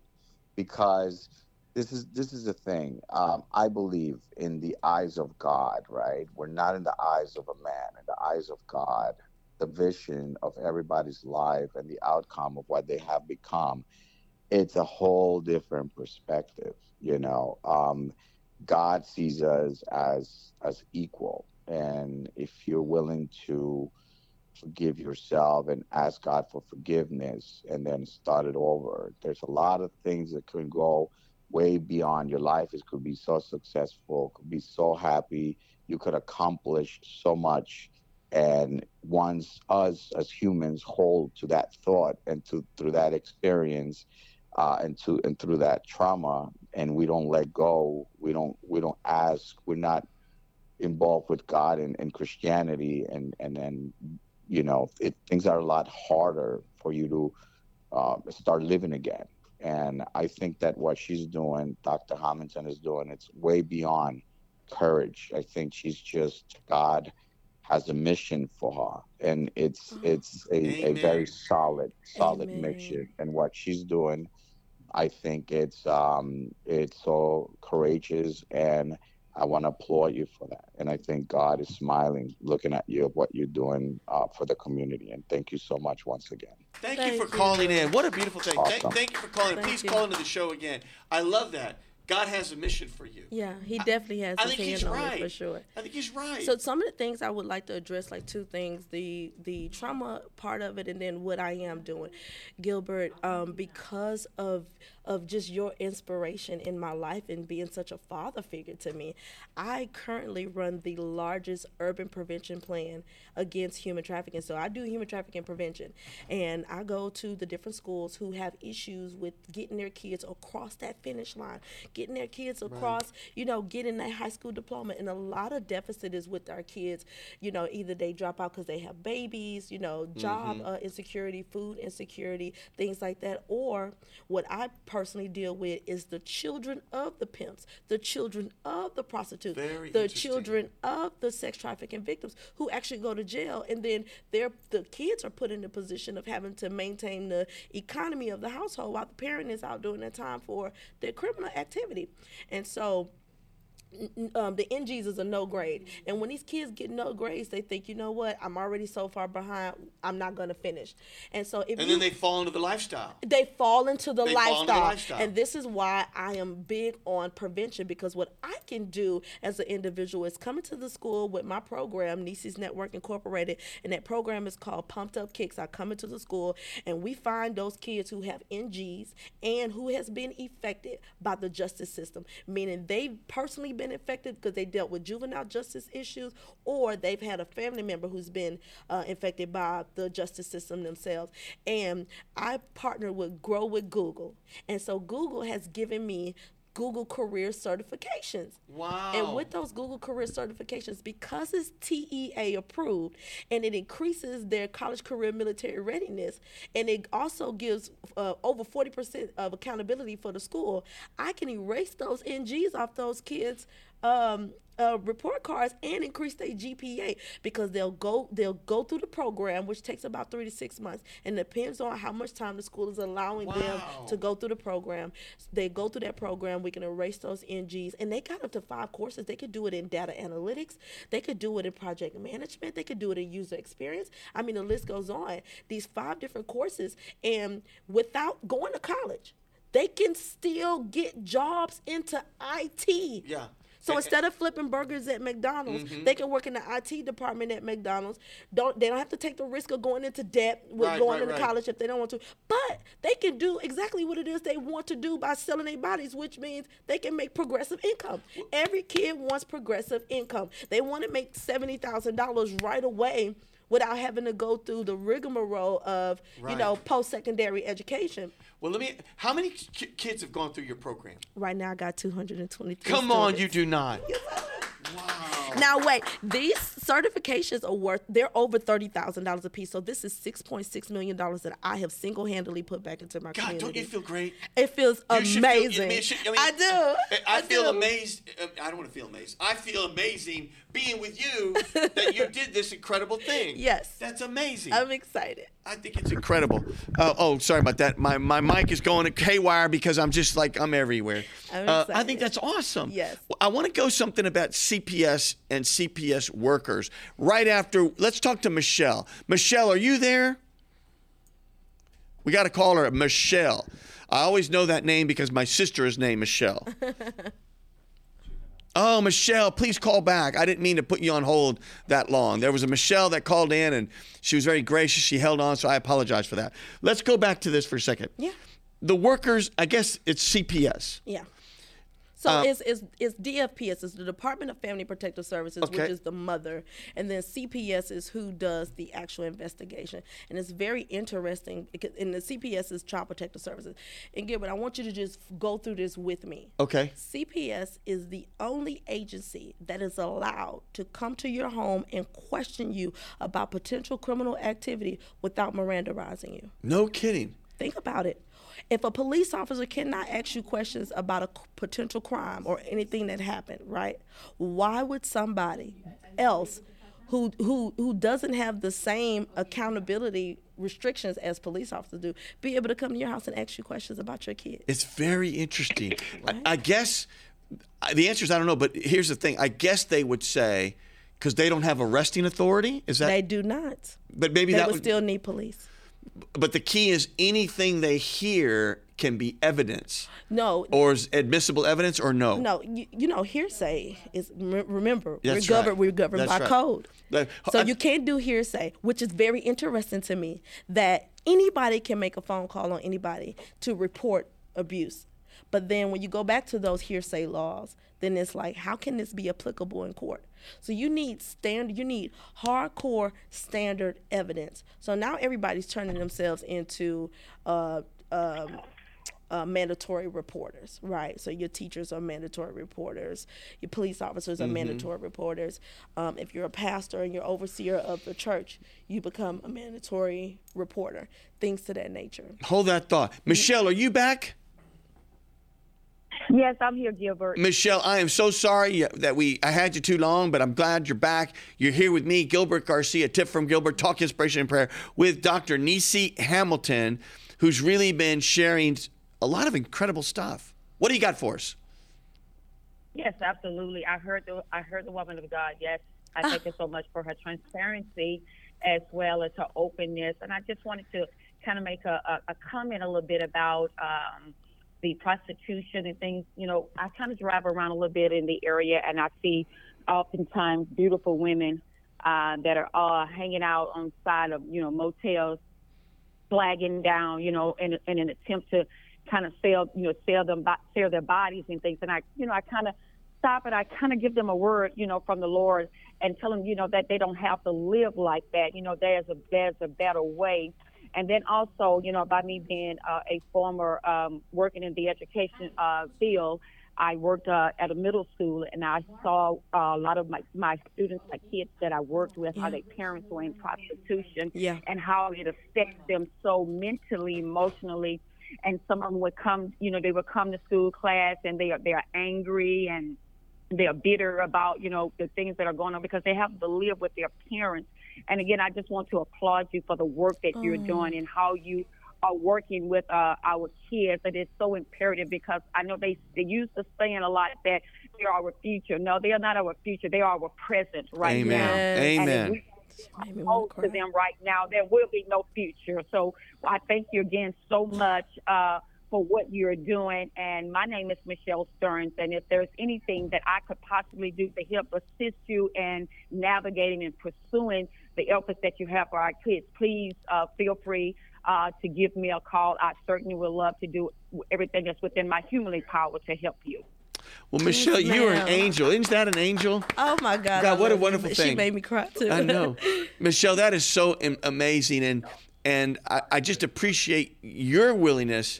Speaker 7: because this is this is the thing. Um, I believe in the eyes of God. Right? We're not in the eyes of a man. In the eyes of God, the vision of everybody's life and the outcome of what they have become. It's a whole different perspective. You know, um, God sees us as as equal, and if you're willing to forgive yourself and ask God for forgiveness and then start it over. There's a lot of things that can go way beyond your life. It could be so successful, could be so happy, you could accomplish so much. And once us as humans hold to that thought and to through that experience, uh, and to and through that trauma, and we don't let go, we don't we don't ask, we're not involved with God and, and Christianity, and and then you know, it, things are a lot harder for you to uh, start living again. And I think that what she's doing, Dr. Hamilton is doing, it's way beyond courage. I think she's just God has a mission for her, and it's it's a, a very solid solid
Speaker 2: Amen.
Speaker 7: mission. And what she's doing, I think it's um it's so courageous and I want to applaud you for that. And I think God is smiling, looking at you of what you're doing uh, for the community. And thank you so much once again.
Speaker 1: Thank,
Speaker 2: Thank
Speaker 1: you for
Speaker 2: you.
Speaker 1: calling in. What a beautiful thing. Thank, thank you for calling.
Speaker 2: Thank
Speaker 1: Please
Speaker 2: you.
Speaker 1: call into the show again. I love that. God has a mission for you.
Speaker 2: Yeah, he definitely has
Speaker 1: I think
Speaker 2: hand
Speaker 1: he's
Speaker 2: on
Speaker 1: right.
Speaker 2: for sure.
Speaker 1: I think he's right.
Speaker 2: So some of the things I would like to address, like two things: the the trauma part of it, and then what I am doing. Gilbert, um, because of of just your inspiration in my life and being such a father figure to me, I currently run the largest urban prevention plan against human trafficking. So I do human trafficking prevention, and I go to the different schools who have issues with getting their kids across that finish line, getting their kids across, you know, getting that high school diploma. And a lot of deficit is with our kids. You know, either they drop out because they have babies, you know, job uh, insecurity, food insecurity, things like that. Or what I personally deal with is the children of the pimps, the children of the prostitutes,
Speaker 1: Very
Speaker 2: the children of the sex trafficking victims who actually go to jail and then the kids are put in the position of having to maintain the economy of the household while the parent is out doing their time for their criminal activity. And so um, the NGs is a no grade. And when these kids get no grades, they think, you know what, I'm already so far behind, I'm not going to finish. And so if
Speaker 1: and
Speaker 2: you,
Speaker 1: then they fall into the lifestyle.
Speaker 2: they fall into the
Speaker 1: They
Speaker 2: lifestyle.
Speaker 1: into the lifestyle.
Speaker 2: And this is why I am big on prevention because what I can do as an individual is come into the school with my program, Nissi's Network Incorporated, and that program is called Pumped Up Kicks. I come into the school and we find those kids who have NGs and who has been affected by the justice system, meaning they've personally been affected because they dealt with juvenile justice issues or they've had a family member who's been uh, infected by the justice system themselves. And I partner with Grow with Google. And so Google has given me Google career certifications.
Speaker 1: Wow.
Speaker 2: And with those Google career certifications, because it's TEA approved and it increases their college career military readiness, and it also gives uh, over 40% of accountability for the school, I can erase those NGs off those kids' um, uh, report cards and increase their GPA because they'll go they'll go through the program, which takes about three to six months, and depends on how much time the school is allowing them to go through the program. They go through that program. We can erase those NGs, and they got up to five courses. They could do it in data analytics. They could do it in project management. They could do it in user experience. I mean, the list goes on. These five different courses, and without going to college, they can still get jobs into IT.
Speaker 1: Yeah.
Speaker 2: So instead of flipping burgers at McDonald's,
Speaker 1: Mm-hmm.
Speaker 2: they can work in the IT department at McDonald's. Don't they don't have to take the risk of going into debt with
Speaker 1: Right,
Speaker 2: going
Speaker 1: right,
Speaker 2: into
Speaker 1: right.
Speaker 2: college if they don't want to. But they can do exactly what it is they want to do by selling their bodies, which means they can make progressive income. Every kid wants progressive income. They want to make seventy thousand dollars right away without having to go through the rigmarole of you know post secondary education.
Speaker 1: Well, let me. How many ki- kids have gone through your program?
Speaker 2: Right now, I got two hundred and twenty.
Speaker 1: Come on, you do not.
Speaker 2: Now wait, these certifications are worth they're over thirty thousand dollars a piece. So this is six point six million dollars that I have single handedly put back into my
Speaker 1: God,
Speaker 2: community.
Speaker 1: don't you feel great?
Speaker 2: it feels
Speaker 1: You should feel- I
Speaker 2: amazing.
Speaker 1: mean, it should- I mean,
Speaker 2: I do.
Speaker 1: I, feel
Speaker 2: do.
Speaker 1: amazed. uh, I don't want to feel amazed. I feel amazing being with you that you did this incredible thing.
Speaker 2: Yes.
Speaker 1: That's amazing.
Speaker 2: I'm excited.
Speaker 1: I think it's incredible. Uh, oh, sorry about that. My my mic is going haywire because I'm just like I'm everywhere.
Speaker 2: I'm
Speaker 1: Uh, I think that's awesome.
Speaker 2: Yes.
Speaker 1: I want to go something about CPS and CPS workers right after. Let's talk to Michelle. Michelle, are you there? We got to call her Michelle. I always know that name because my sister is named Michelle. Oh, Michelle, please call back. I didn't mean to put you on hold that long. There was a Michelle that called in and she was very gracious. She held on, so I apologize for that. Let's go back to this for a second.
Speaker 2: Yeah.
Speaker 1: The workers, I guess it's CPS.
Speaker 2: Yeah. So
Speaker 1: Uh,
Speaker 2: it's, it's, it's DFPS, it's the Department of Family Protective Services,
Speaker 1: Okay.
Speaker 2: which is the mother. And then CPS is who does the actual investigation. And it's very interesting. Because, and the CPS is Child Protective Services. And Gilbert, I want you to just go through this with me.
Speaker 1: Okay.
Speaker 2: CPS is the only agency that is allowed to come to your home and question you about potential criminal activity without Mirandaizing you.
Speaker 1: No kidding.
Speaker 2: Think about it. If a police officer cannot ask you questions about a potential crime or anything that happened, right? Why would somebody else who who who doesn't have the same accountability restrictions as police officers do be able to come to your house and ask you questions about your kid?
Speaker 1: It's very interesting. I, I guess the answer is I don't know, but here's the thing. I guess they would say because they don't have arresting authority. Is that?
Speaker 2: They do not.
Speaker 1: but maybe
Speaker 2: They
Speaker 1: that
Speaker 2: would
Speaker 1: would
Speaker 2: still need police.
Speaker 1: But the key is anything they hear can be evidence,
Speaker 2: No,
Speaker 1: or is admissible evidence, or no.
Speaker 2: no, you, you know, hearsay is remember
Speaker 1: That's
Speaker 2: we're
Speaker 1: right.
Speaker 2: governed we're governed
Speaker 1: That's
Speaker 2: by
Speaker 1: right.
Speaker 2: code.
Speaker 1: That-
Speaker 2: so
Speaker 1: I-
Speaker 2: you can't do hearsay, which is very interesting to me that anybody can make a phone call on anybody to report abuse. But then when you go back to those hearsay laws, then it's like how can this be applicable in court? So you need standard you need hardcore standard evidence. So now everybody's turning themselves into uh, um, uh, mandatory reporters, right? So your teachers are mandatory reporters, your police officers are mandatory reporters. Um, if you're a pastor and you're overseer of the church, you become a mandatory reporter. Things to that nature.
Speaker 1: Hold that thought. Michelle, are you back?
Speaker 4: Yes, I'm here, Gilbert.
Speaker 1: Michelle, I am so sorry that we I had you too long, but I'm glad you're back. You're here with me, Gilbert Garcia, tip from Gilbert, talk inspiration and prayer with Dr. Nissi Hamilton, who's really been sharing a lot of incredible stuff. What do you got for us?
Speaker 4: Yes, absolutely. I heard the I heard the woman of God. Yes, I thank her so much for her transparency as well as her openness. And I just wanted to kind of make a, a, a comment a little bit about um, the prostitution and things. You know, I kind of drive around a little bit in the area, and I see oftentimes beautiful women uh, that are all hanging out on side of you know motels, flagging down, you know, in, in an attempt to kind of sell, you know, sell them, sell their bodies and things. And I, you know, I kind of stop and I kind of give them a word, you know, from the Lord and tell them, you know, that they don't have to live like that. You know, there's a there's a better way. And then also, you know, by me being uh, a former um, working in the education uh, field, I worked uh, at a middle school, and I saw uh, a lot of my my students, my kids that I worked with, how
Speaker 2: Yeah.
Speaker 4: their parents were in prostitution,
Speaker 2: Yeah.
Speaker 4: and how it affects them so mentally, emotionally. And some of them would come, you know, they would come to school class, and they are they are angry and they are bitter about you know the things that are going on because they have to live with their parents. And again, I just want to applaud you for the work that you're
Speaker 2: Oh.
Speaker 4: doing and how you are working with uh, our kids. It is so imperative because I know they they used to saying a lot that they're our future. No, they are not our future. They are our present right
Speaker 1: Amen.
Speaker 4: now.
Speaker 2: Yes.
Speaker 4: And if
Speaker 1: Amen.
Speaker 4: we hold
Speaker 2: wanna
Speaker 4: them right now, there will be no future. So I thank you again so much uh, for what you're doing. And my name is Michelle Stearns. And if there's anything that I could possibly do to help assist you in navigating and pursuing the efforts that you have for our kids, please uh, feel free uh, to give me a call. I certainly would love to do everything that's within my humanly power to help you.
Speaker 1: Well, Michelle, you are an angel. Isn't that an angel?
Speaker 2: Oh my God!
Speaker 1: God,
Speaker 2: I
Speaker 1: what a
Speaker 2: wonderful you.
Speaker 1: wonderful
Speaker 2: She made me cry too.
Speaker 1: I know, Michelle. That is so amazing, and and I, I just appreciate your willingness.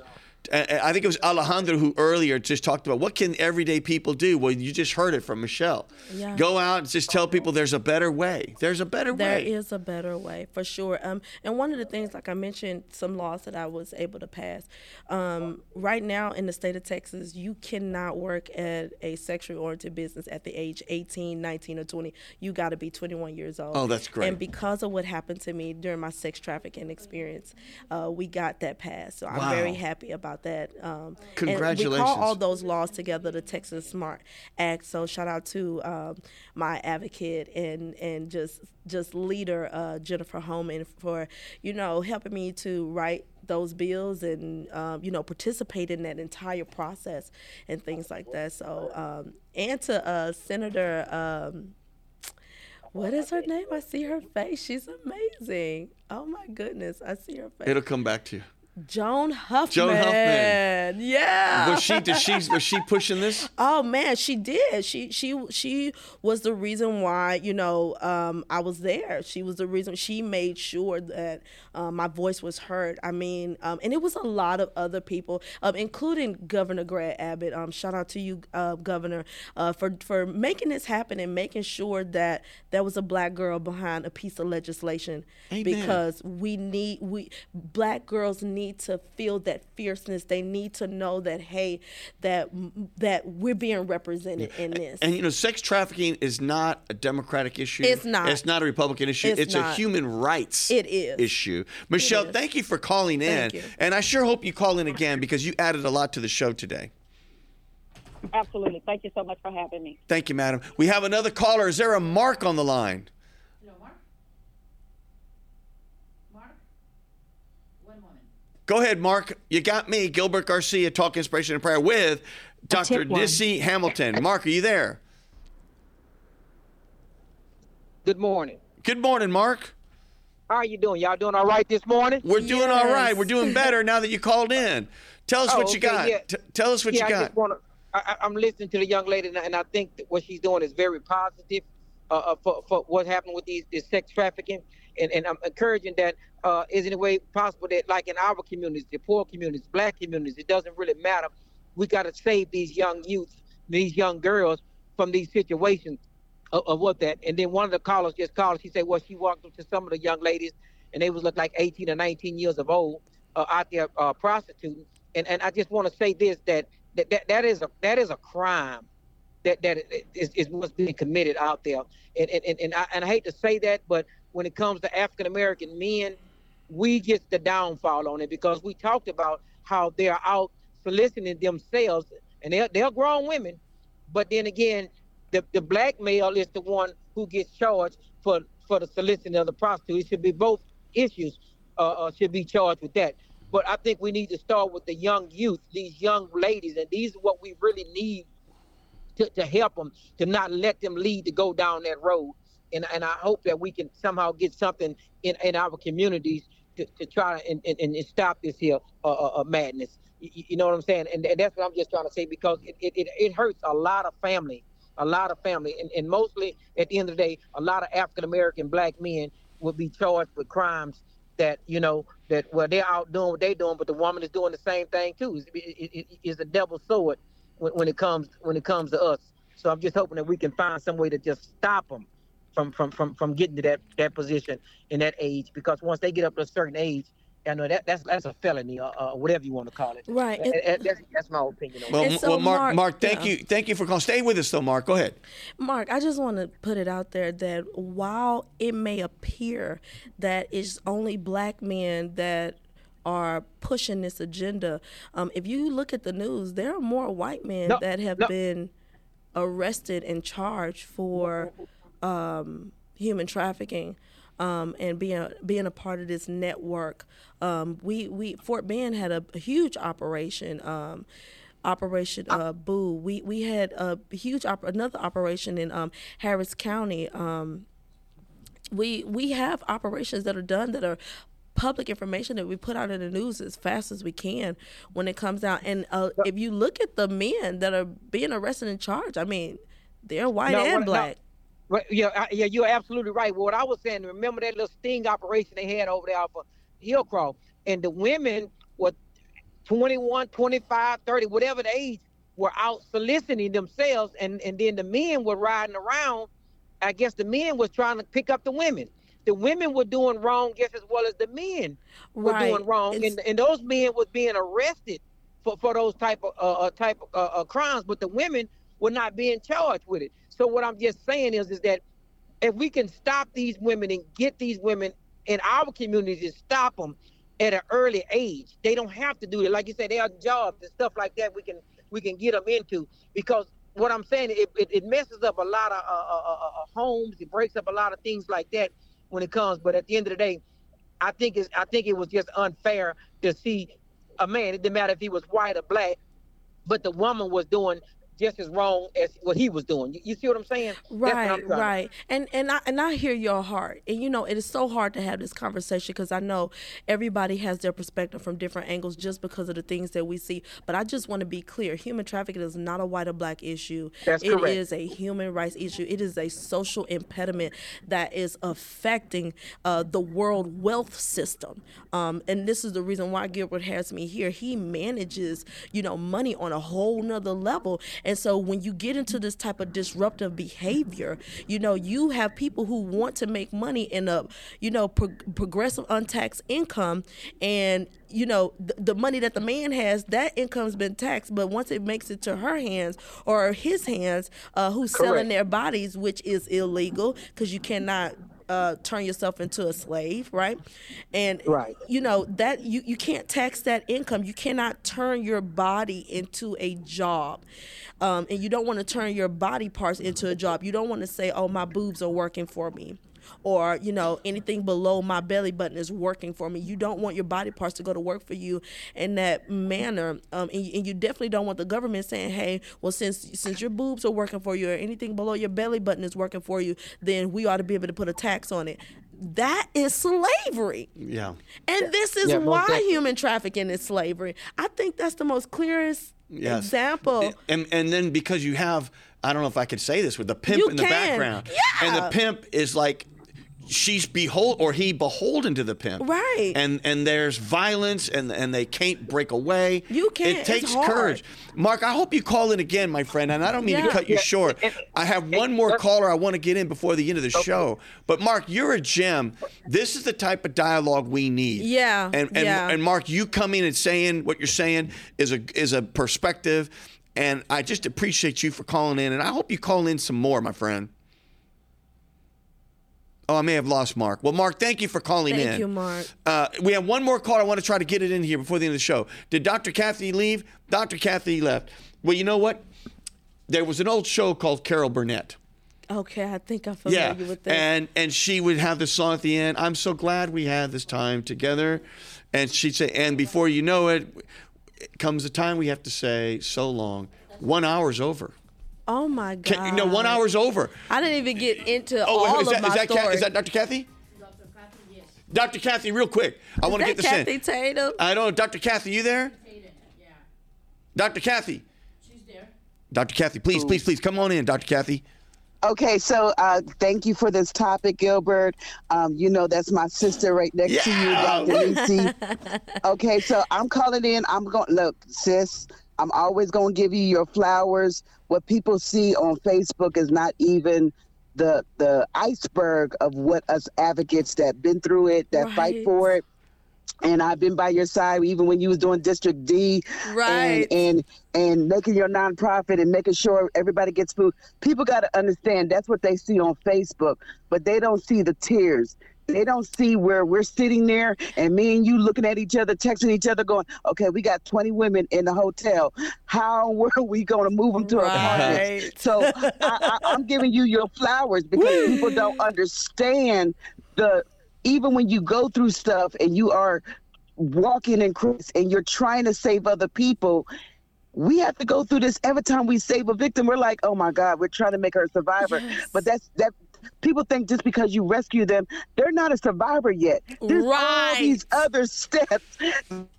Speaker 1: I I think it was Alejandro who earlier just talked about what can everyday people do. Well, you just heard it from Michelle.
Speaker 2: Yeah.
Speaker 1: Go out and just tell people there's a better way. There's a better
Speaker 2: There
Speaker 1: way.
Speaker 2: is a better way for sure. Um, and one of the things, like I mentioned, some laws that I was able to pass. Um, right now in the state of Texas, you cannot work at a sexually oriented business at the age 18, 19, or 20. You got to be 21 years old.
Speaker 1: Oh, that's great.
Speaker 2: And because of what happened to me during my sex trafficking experience, uh, we got that passed. So I'm very happy about that. Um, And we call all those laws together the Texas Smart Act. So shout out to um, my advocate and and just just leader uh, Jennifer Holman for you know helping me to write those bills and um, you know participate in that entire process and things like that. So um, and to uh, Senator. Um, what is her name? I see her face. She's amazing. Oh my goodness, I see her face.
Speaker 1: It'll come back to you.
Speaker 2: Joan Huffman.
Speaker 1: Joan Huffman.
Speaker 2: Yeah.
Speaker 1: Was she? Did she? Was she pushing this?
Speaker 2: Oh man, she did. She she she was the reason why you know um, I was there. She was the reason. She made sure that um, my voice was heard. I mean, um, and it was a lot of other people, um, including Governor Greg Abbott. Um, shout out to you, uh, Governor, uh, for for making this happen and making sure that there was a black girl behind a piece of legislation
Speaker 1: Amen.
Speaker 2: because we need we black girls need to feel that fierceness they need to know that hey that that we're being represented in this
Speaker 1: And you know, sex trafficking is not a Democratic issue.
Speaker 2: It's not.
Speaker 1: It's not a Republican issue.
Speaker 2: It's
Speaker 1: It's, a human rights
Speaker 2: It is.
Speaker 1: issue. Michelle,
Speaker 2: is.
Speaker 1: thank you for calling in.
Speaker 2: Thank you.
Speaker 1: And I sure hope you call in again because you added a lot to the show today.
Speaker 4: Absolutely. Thank you so much for having me.
Speaker 1: Thank you, madam. We have another caller. Is there a Mark on the line? Go ahead, Mark. You got me, Gilbert Garcia, Talk Inspiration and Prayer with Dr.
Speaker 8: tip one.
Speaker 1: Nissi Hamilton. Mark, are you there?
Speaker 8: Good morning.
Speaker 1: Good morning, Mark.
Speaker 8: How are you doing? Y'all doing all right this morning?
Speaker 1: We're doing all right. We're doing better now that you called in. Tell us
Speaker 8: Oh,
Speaker 1: what you
Speaker 8: okay,
Speaker 1: got.
Speaker 8: yeah.
Speaker 1: T- tell us what
Speaker 8: yeah,
Speaker 1: you
Speaker 8: I
Speaker 1: got.
Speaker 8: just want to. I, I- I'm listening to the young lady, and I, and I think that what she's doing is very positive uh, uh, for, for what happened with these this sex trafficking, and, and I'm encouraging that uh, is any way possible that, like in our communities, the poor communities, black communities, it doesn't really matter. We got to save these young youth, these young girls from these situations of, of what that. And then one of the callers just called. She said, well, she walked up to some of the young ladies, and they was look like 18 or 19 years of old uh, out there uh, prostituting. And and I just want to say this that that, that that is a that is a crime that that is, is what's being committed out there. And, and, and, I, and I hate to say that, but when it comes to African American men, we get the downfall on it because we talked about how they're out soliciting themselves, and they're they're grown women, but then again, the the black male is the one who gets charged for for the soliciting of the prostitute. It should be both issues uh, uh, should be charged with that. But I think we need to start with the young youth, these young ladies, and these are what we really need to, to help them to not let them lead to go down that road. And and I hope that we can somehow get something in, in our communities to, to try and, and, and stop this here uh, uh, uh, madness. You, you know what I'm saying? And, and that's what I'm just trying to say because it, it, it, hurts a lot of family, a lot of family, and, and mostly at the end of the day, a lot of African American black men will be charged with crimes that you know that well they're out doing what they're doing, but the woman is doing the same thing too. It's, it, it, a double sword when, when it comes when it comes to us. So I'm just hoping that we can find some way to just stop them from from from from getting to that that position in that age because once they get up to a certain age, I know that that's that's a felony or uh, whatever you want to call it.
Speaker 2: Right.
Speaker 8: Uh, uh, That's, that's my opinion. On
Speaker 1: Well,
Speaker 8: that.
Speaker 2: And
Speaker 1: m-
Speaker 2: so,
Speaker 1: well, Mark,
Speaker 2: Mark-
Speaker 1: Mark, thank
Speaker 2: yeah.
Speaker 1: you, thank you for calling. Stay with us though, Mark. Go ahead.
Speaker 2: Mark, I just want to put it out there that while it may appear that it's only black men that are pushing this agenda, um, if you look at the news, there are more white men
Speaker 8: No,
Speaker 2: that have
Speaker 8: no.
Speaker 2: been arrested and charged for um, human trafficking. Um, and being being a part of this network, um, we we Fort Bend had a, a huge operation. Um, Operation uh, Boo. We we had a huge op- another operation in um, Harris County. Um, we we have operations that are done that are public information that we put out in the news as fast as we can when it comes out. And uh, if you look at the men that are being arrested and charged, I mean, they're white and
Speaker 8: what-
Speaker 2: black.
Speaker 8: Right, yeah, yeah, you're absolutely right. What I was saying, remember that little sting operation they had over there off of Hillcroft, and the women were 21, 25, 30, whatever the age, were out soliciting themselves, and and then the men were riding around. I guess the men was trying to pick up the women. The women were doing wrong just as well as the men were
Speaker 2: Right.
Speaker 8: doing wrong,
Speaker 2: It's-
Speaker 8: and and those men was being arrested for, for those type of uh, uh, type of uh, uh, crimes, but the women were not being charged with it. So what I'm just saying is is that if we can stop these women and get these women in our communities, stop them at an early age, they don't have to do it. Like you said, there are jobs and stuff like that we can we can get them into because what I'm saying it, it, it messes up a lot of uh, uh, uh, uh, homes. It breaks up a lot of things like that when it comes. But at the end of the day, I think it's I think it was just unfair to see a man. It didn't matter if he was white or black, but the woman was doing just as wrong as what he was doing. You, you see what I'm saying? What I'm
Speaker 2: Right, right, and and I and I hear your heart, and you know it is so hard to have this conversation because I know everybody has their perspective from different angles just because of the things that we see. But I just want to be clear: human trafficking is not a white or black issue.
Speaker 8: That's
Speaker 2: It
Speaker 8: correct.
Speaker 2: is a human rights issue. It is a social impediment that is affecting uh, the world wealth system. Um, and this is the reason why Gilbert has me here. He manages, you know, money on a whole nother level. And so when you get into this type of disruptive behavior, you know, you have people who want to make money in a, you know, pro- progressive untaxed income. And you know the, the money that the man has that income's been taxed. But once it makes it to her hands or his hands uh, who's selling their bodies which is illegal because you cannot uh, turn yourself into a slave right? And
Speaker 8: Right.
Speaker 2: you know that you, you can't tax that income. You cannot turn your body into a job. Um, and you don't want to turn your body parts into a job. You don't want to say oh my boobs are working for me or you know anything below my belly button is working for me you don't want your body parts to go to work for you in that manner um, and, you, and you definitely don't want the government saying hey well since since your boobs are working for you or anything below your belly button is working for you then we ought to be able to put a tax on it that is slavery
Speaker 1: Yeah.
Speaker 2: and this is
Speaker 8: Yeah,
Speaker 2: why
Speaker 8: definitely.
Speaker 2: human trafficking is slavery i think that's the most clearest
Speaker 1: Yes.
Speaker 2: example
Speaker 1: And and then because you have I don't know if I could say this with the pimp
Speaker 2: You
Speaker 1: in the
Speaker 2: can.
Speaker 1: background. And the pimp is like she's behold or he beholden to the pimp.
Speaker 2: Right.
Speaker 1: And and there's violence and and they can't break away.
Speaker 2: You can't.
Speaker 1: It
Speaker 2: It's
Speaker 1: takes
Speaker 2: hard.
Speaker 1: courage. Mark, I hope you call in again, my friend. And I don't mean to cut you
Speaker 8: Yeah.
Speaker 1: short.
Speaker 8: And-
Speaker 1: I have one
Speaker 8: and-
Speaker 1: more caller I want to get in before the end of the show. But Mark, you're a gem. This is the type of dialogue we need.
Speaker 2: Yeah,
Speaker 1: And and,
Speaker 2: yeah.
Speaker 1: and Mark, you coming in and saying what you're saying is a is a perspective, and I just appreciate you for calling in, and I hope you call in some more, my friend. Oh, I may have lost Mark. Well, Mark, thank you for calling in.
Speaker 2: Thank you, Mark.
Speaker 1: Uh, we have one more call. I want to try to get it in here before the end of the show. Did Dr. Kathy leave? Dr. Kathy left. Well, you know what? There was an old show called Carol Burnett.
Speaker 2: okay i think i'm familiar
Speaker 1: Yeah,
Speaker 2: with this
Speaker 1: and and she would have this song at the end. I'm so glad we had this time together, and she'd say, and before you know it, it comes the time we have to say so long. One hour's over.
Speaker 2: Oh my god
Speaker 1: Can, no, one hour's over.
Speaker 2: I didn't even get into
Speaker 1: Oh,
Speaker 2: all
Speaker 1: is
Speaker 2: of
Speaker 1: that,
Speaker 2: my
Speaker 1: is that, Ca-
Speaker 2: story.
Speaker 1: is that Dr. Kathy? Dr. Kathy, yes. Dr. Kathy, real quick. I want to get
Speaker 2: that
Speaker 1: this
Speaker 2: Kathy
Speaker 1: in.
Speaker 2: Tatum?
Speaker 1: I don't know. Dr. Kathy, you there? Dr. Kathy. She's there. Dr. Kathy, please, please, please, come on in, Dr. Kathy.
Speaker 9: Okay, so uh, thank you for this topic, Gilbert. Um, you know that's my sister right next to you, Dr. Lucy. okay, so I'm calling in. I'm going look, sis. I'm always going to give you your flowers. What people see on Facebook is not even the the iceberg of what us advocates that been through it, that fight for it. And I've been by your side even when you was doing District D
Speaker 2: Right.
Speaker 9: and and and making your nonprofit and making sure everybody gets food. People got to understand that's what they see on Facebook, but they don't see the tears. They don't see where we're sitting there and me and you looking at each other, texting each other, going, "Okay, we got 20 women in the hotel. How were we going to move them to apartments?"
Speaker 2: Right.
Speaker 9: So I, I, I'm giving you your flowers because people don't understand the. Even when you go through stuff and you are walking in Christ and you're trying to save other people, we have to go through this every time we save a victim. We're like, oh my God, we're trying to make her a survivor.
Speaker 2: Yes.
Speaker 9: But that's that. People think just because you rescue them, they're not a survivor yet. There's all
Speaker 2: Right.
Speaker 9: these other steps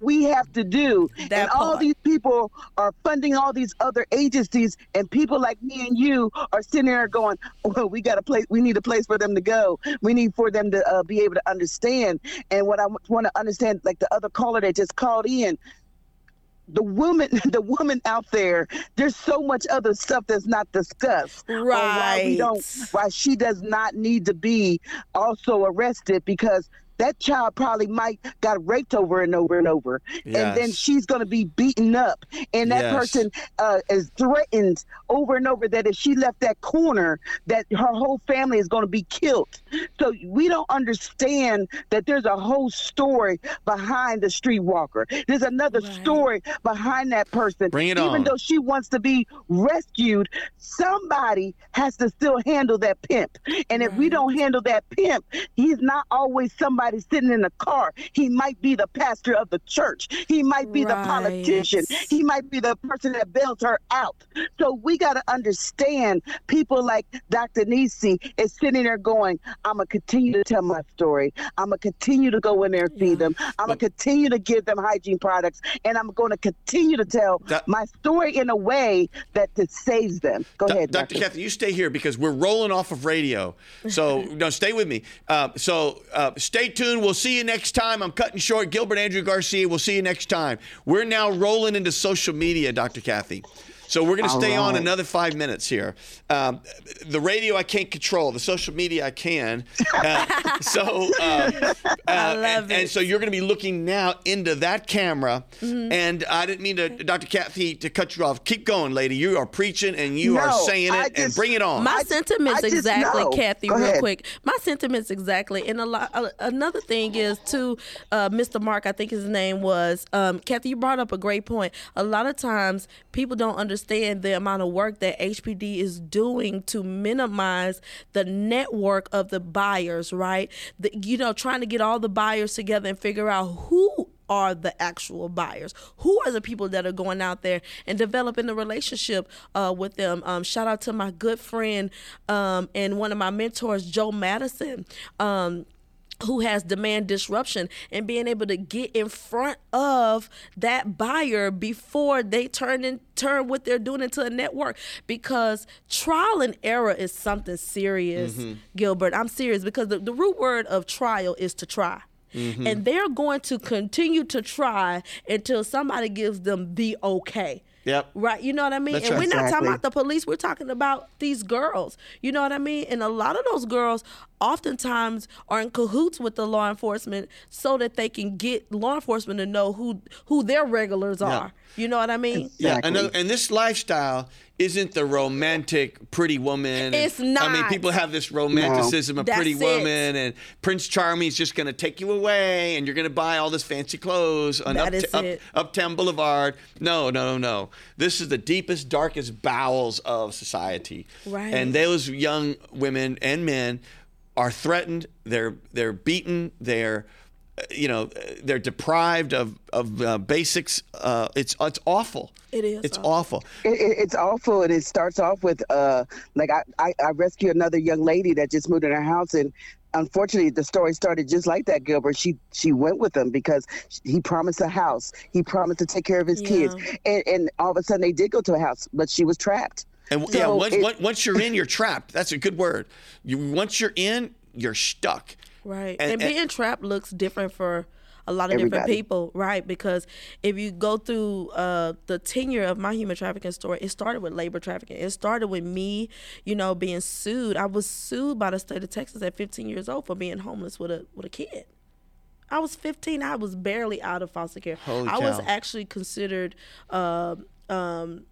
Speaker 9: we have to do,
Speaker 2: That
Speaker 9: and all these people are funding all these other agencies, and people like me and you are sitting there going, "Well, we got a place. We need a place for them to go. We need for them to uh, be able to understand." And what I want to understand, like the other caller that just called in, the woman the woman out there there's so much other stuff that's not discussed on why we don't why she does not need to be also arrested because that child probably might got raped over and over and over. And then she's going to be beaten up. And that
Speaker 1: Yes.
Speaker 9: person uh, is threatened over and over that if she left that corner that her whole family is going to be killed. So we don't understand that there's a whole story behind the streetwalker. There's another
Speaker 2: Right.
Speaker 9: story behind that person.
Speaker 1: Bring it
Speaker 9: even
Speaker 1: on.
Speaker 9: though she wants to be rescued somebody has to still handle that pimp. And if we don't handle that pimp he's not always somebody sitting in a car he might be the pastor of the church he might be the politician he might be the person that bails her out so we got to understand people like dr Nissi is sitting there going i'm gonna continue to tell my story i'm gonna continue to go in there and feed them i'm gonna continue to give them hygiene products and i'm going to continue to tell
Speaker 1: That-
Speaker 9: my story in a way that that saves them go
Speaker 1: Do-
Speaker 9: ahead
Speaker 1: Dr.
Speaker 9: doctor.
Speaker 1: Kathy, you stay here because we're rolling off of radio. So, no, stay with me. Uh, so, uh, stay tuned. We'll see you next time. I'm cutting short. Gilbert Andrew Garcia, we'll see you next time. We're now rolling into social media, Dr. Kathy. So, we're going to
Speaker 9: All
Speaker 1: stay on another five minutes here. Um, the radio I can't control, the social media I can. Uh, so, uh, uh,
Speaker 2: love
Speaker 1: and, and so you're going to be looking now into that camera.
Speaker 9: Mm-hmm.
Speaker 1: And I didn't mean to, Dr. Kathy, to cut you off. Keep going, lady. You are preaching and you are saying
Speaker 9: I
Speaker 1: it, and bring it on.
Speaker 2: My
Speaker 9: I-
Speaker 2: sentiments
Speaker 9: I
Speaker 2: exactly,
Speaker 9: know.
Speaker 2: Kathy.
Speaker 9: Go
Speaker 2: real
Speaker 9: ahead.
Speaker 2: quick. My sentiments exactly. And a lot. Uh, another thing is to uh, Mr. Mark. I think his name was. Um, Kathy, you brought up a great point. A lot of times people don't understand the amount of work that HPD is doing to minimize the network of the buyers. Right. The, you know, trying to get all the buyers together and figure out who are the actual buyers? Who are the people that are going out there and developing a relationship uh, with them? Um, shout out to my good friend um, and one of my mentors, Joe Madison. Um, who has demand disruption and being able to get in front of that buyer before they turn in turn what they're doing into a network. Because trial and error is something serious mm-hmm. gilbert. I'm serious because the, the root word of trial is to try. Mm-hmm. And they're going to continue to try until somebody gives them the okay
Speaker 1: Yep.
Speaker 2: Right, you know what I mean?
Speaker 1: That's
Speaker 2: and
Speaker 1: right.
Speaker 2: we're not talking about the police, we're talking about these girls. You know what I mean? And a lot of those girls oftentimes are in cahoots with the law enforcement so that they can get law enforcement to know who who their regulars are. You know what I mean?
Speaker 1: Yeah,
Speaker 9: Exactly.
Speaker 1: another, and this lifestyle isn't the romantic pretty woman. and-
Speaker 2: It's
Speaker 1: I mean, people have this romanticism of
Speaker 2: That's
Speaker 1: pretty
Speaker 2: it.
Speaker 1: woman, and Prince Charming's just going to take you away, and you're going to buy all this fancy clothes on up, up. Uptown Boulevard. No, no, no. This is the deepest, darkest bowels of society.
Speaker 2: Right.
Speaker 1: And those young women and men are threatened. They're they're beaten. They're you know uh, they're deprived of of uh, basics. Uh, it's it's awful.
Speaker 2: It is
Speaker 1: It's
Speaker 2: awful.
Speaker 1: awful.
Speaker 9: It, it, it's awful, and it starts off with uh, like I, I I rescued another young lady that just moved in her house, and unfortunately, the story started just like that. Gilbert, she she went with him because he promised a house, he promised to take care of his kids, and and all of a sudden they did go to a house, but she was trapped.
Speaker 1: And w- yeah, once,
Speaker 9: it-
Speaker 1: once- once you're in, you're trapped. That's a good word. You once you're in, you're stuck.
Speaker 2: Right.
Speaker 1: And-
Speaker 2: And,
Speaker 1: and-
Speaker 2: being trapped looks different for a lot of different people, right? Because if you go through uh, the tenure of my human trafficking story, it started with labor trafficking. It started with me, you know, being sued. I was sued by the state of Texas at 15 years old for being homeless with a with a kid. I was 15. I was barely out of foster care.
Speaker 1: Holy
Speaker 2: I was actually considered, um, um,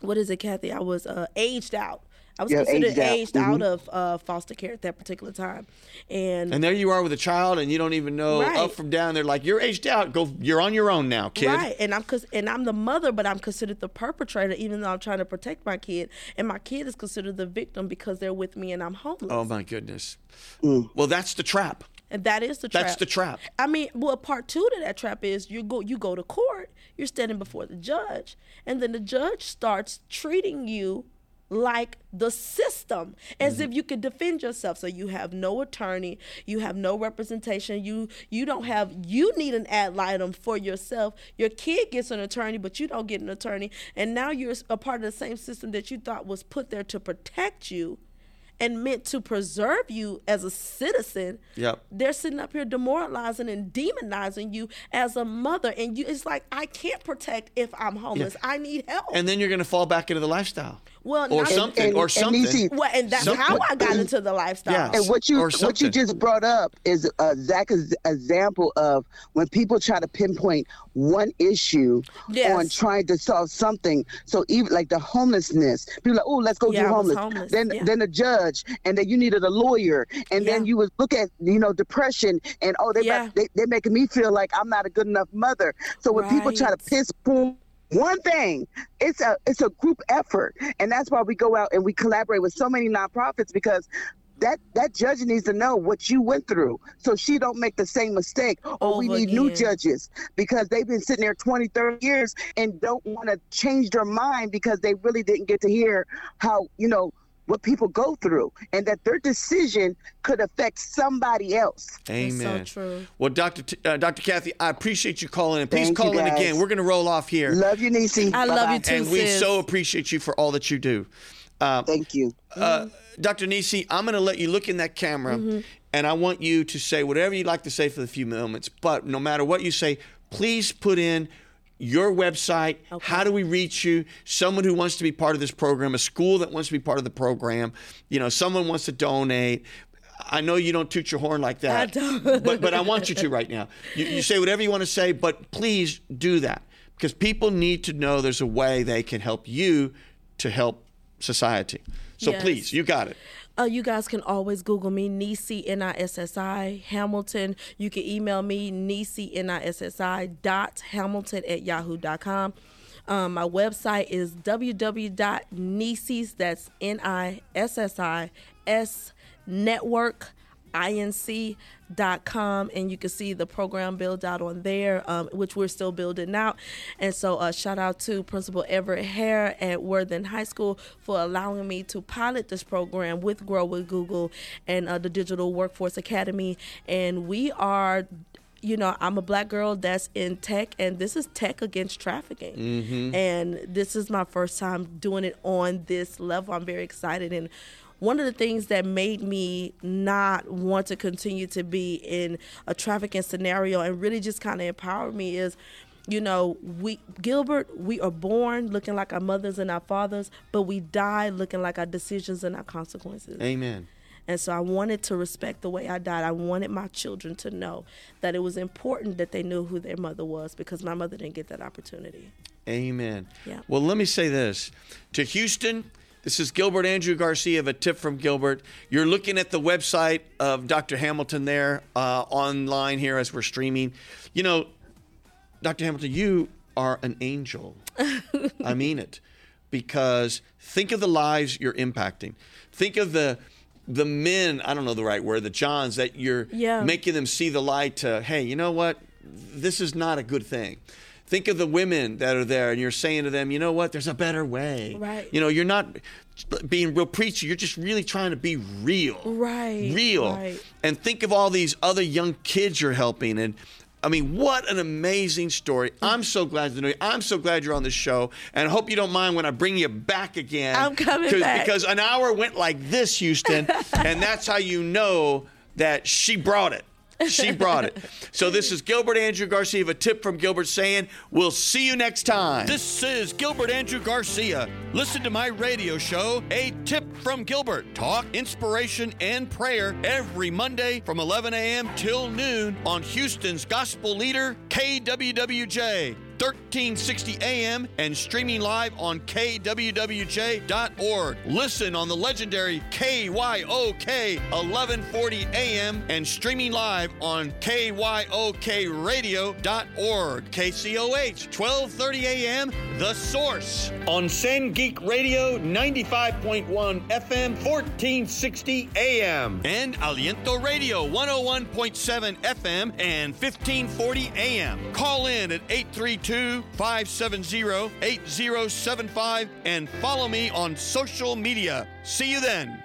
Speaker 2: what is it, Kathy? I was uh, aged out. I was
Speaker 9: Yeah,
Speaker 2: considered
Speaker 9: aged out.
Speaker 2: aged out of uh, foster care at that particular time, and,
Speaker 1: And there you are with a child, and you don't even know
Speaker 2: Right.
Speaker 1: up from down. They're like, "You're aged out. Go. You're on your own now, kid."
Speaker 2: Right, and I'm cause, and I'm the mother, but I'm considered the perpetrator, even though I'm trying to protect my kid, and my kid is considered the victim because they're with me and I'm homeless.
Speaker 1: Oh my goodness.
Speaker 9: Mm.
Speaker 1: Well, that's the trap.
Speaker 2: and that is the trap.
Speaker 1: That's the trap.
Speaker 2: I mean, well, part two to that trap is you go you go to court, you're standing before the judge, and then the judge starts treating you like the system as mm-hmm. if you could defend yourself. So you have no attorney you have no representation you you don't have you need an ad litem for yourself. Your kid gets an attorney but you don't get an attorney. And now you're a part of the same system that you thought was put there to protect you and meant to preserve you as a citizen.
Speaker 1: Yep.
Speaker 2: they're sitting up here demoralizing and demonizing you as a mother. And you it's like i can't protect if i'm homeless. I need help.
Speaker 1: And then you're going to fall back into the lifestyle.
Speaker 2: Well,
Speaker 1: or something,
Speaker 9: and-
Speaker 1: or
Speaker 9: and
Speaker 1: something.
Speaker 9: Nissi-
Speaker 2: well, and that's how i got into the lifestyle
Speaker 1: Yeah.
Speaker 9: And what you what you just brought up is a Zach's example of when people try to pinpoint one issue
Speaker 2: Yes.
Speaker 9: on trying to solve something. So even like the homelessness, people are like, oh, let's go
Speaker 2: Yeah,
Speaker 9: do
Speaker 2: I
Speaker 9: homeless.
Speaker 2: homeless,
Speaker 9: Then
Speaker 2: yeah.
Speaker 9: then a judge, and then you needed a lawyer, and then you would look at you know depression, and oh, they
Speaker 2: Yeah.
Speaker 9: they they're making me feel like I'm not a good enough mother. So when people try to pinpoint one thing it's a it's a group effort. And that's why we go out and we collaborate with so many nonprofits because that that judge needs to know what you went through. So she don't make the same mistake. Or we
Speaker 2: Over
Speaker 9: need new judges because they've been sitting there 20 30 years and don't want to change their mind because they really didn't get to hear how you know what people go through and that their decision could affect somebody else
Speaker 2: That's so
Speaker 1: Amen.
Speaker 2: true.
Speaker 1: Well, Dr. T- uh, Dr. Kathy, I appreciate you calling in. Please
Speaker 9: Thank
Speaker 1: call in again. We're going to roll off here.
Speaker 9: love you Nissi.
Speaker 2: I love
Speaker 9: Bye-bye.
Speaker 2: you too.
Speaker 1: and we
Speaker 2: sis.
Speaker 1: so appreciate you for all that you do. Uh,
Speaker 9: thank you
Speaker 1: uh, Dr. Nissi, I'm going to let you look in that camera,
Speaker 2: Mm-hmm.
Speaker 1: and I want you to say whatever you'd like to say for the few moments. But no matter what you say, please put in your website. How do we reach you? Someone who wants to be part of this program, a school that wants to be part of the program. You know, someone wants to donate. I know you don't toot your horn like that,
Speaker 2: I don't.
Speaker 1: but but I want you to right now. You, you say whatever you want to say, but please do that because people need to know there's a way they can help you to help society. So
Speaker 2: Yes.
Speaker 1: please, you got it.
Speaker 2: Uh, you guys can always Google me, Nissi, N I S S I, Hamilton. You can email me, Nissi, N I S S I, dot Hamilton at yahoo.com. Um, my website is www.nissis, that's N I S S I S network inc.com and you can see the program build out on there um, which we're still building out and so uh, shout out to principal everett hare at worthing high school for allowing me to pilot this program with grow with google and uh, the digital workforce academy and we are you know, I'm a black girl that's in tech, and this is tech against trafficking. And this is my first time doing it on this level. I'm very excited. And one of the things that made me not want to continue to be in a trafficking scenario and really just kind of empowered me is you know, we Gilbert, we are born looking like our mothers and our fathers, but we die looking like our decisions and our consequences.
Speaker 1: Amen.
Speaker 2: And so I wanted to respect the way I died. I wanted my children to know that it was important that they knew who their mother was because my mother didn't get that opportunity.
Speaker 1: Amen.
Speaker 2: Yeah.
Speaker 1: Well, let me say this to Houston. This is Gilbert Andrew Garcia of A Tip from Gilbert. You're looking at the website of Dr. Hamilton there uh, online here as we're streaming. You know, Dr. Hamilton, you are an angel. I mean it. Because think of the lives you're impacting. Think of the the men, I don't know the right word, the Johns that you're
Speaker 2: Yeah.
Speaker 1: making them see the light to, hey, you know what? This is not a good thing. Think of the women that are there and you're saying to them, you know what? There's a better way.
Speaker 2: Right.
Speaker 1: You know, you're not being real preachy. You're just really trying to be real.
Speaker 2: Right,
Speaker 1: Real.
Speaker 2: right.
Speaker 1: And think of all these other young kids you're helping. And I mean, what an amazing story. Mm. I'm so glad to know you. I'm so glad you're on the show. And I hope you don't mind when I bring you back again.
Speaker 2: I'm coming back.
Speaker 1: Because an hour went like this, Houston. and that's how you know that she brought it. She brought it. So this is Gilbert Andrew Garcia of a tip from Gilbert saying, We'll see you next time. This is Gilbert Andrew Garcia. Listen to my radio show, A Tip from Gilbert. Talk, inspiration, and prayer every Monday from 11 a.m. till noon on Houston's gospel leader, KWWJ. 1360 AM and streaming live on kwwj.org. Listen on the legendary KYOK 1140 AM and streaming live on kyokradio.org. KCOH 1230 AM The Source on Sand Geek Radio 95.1 FM 1460 AM and Aliento Radio 101.7 FM and 1540 AM. Call in at 832 570 8075 and follow me on social media. See you then.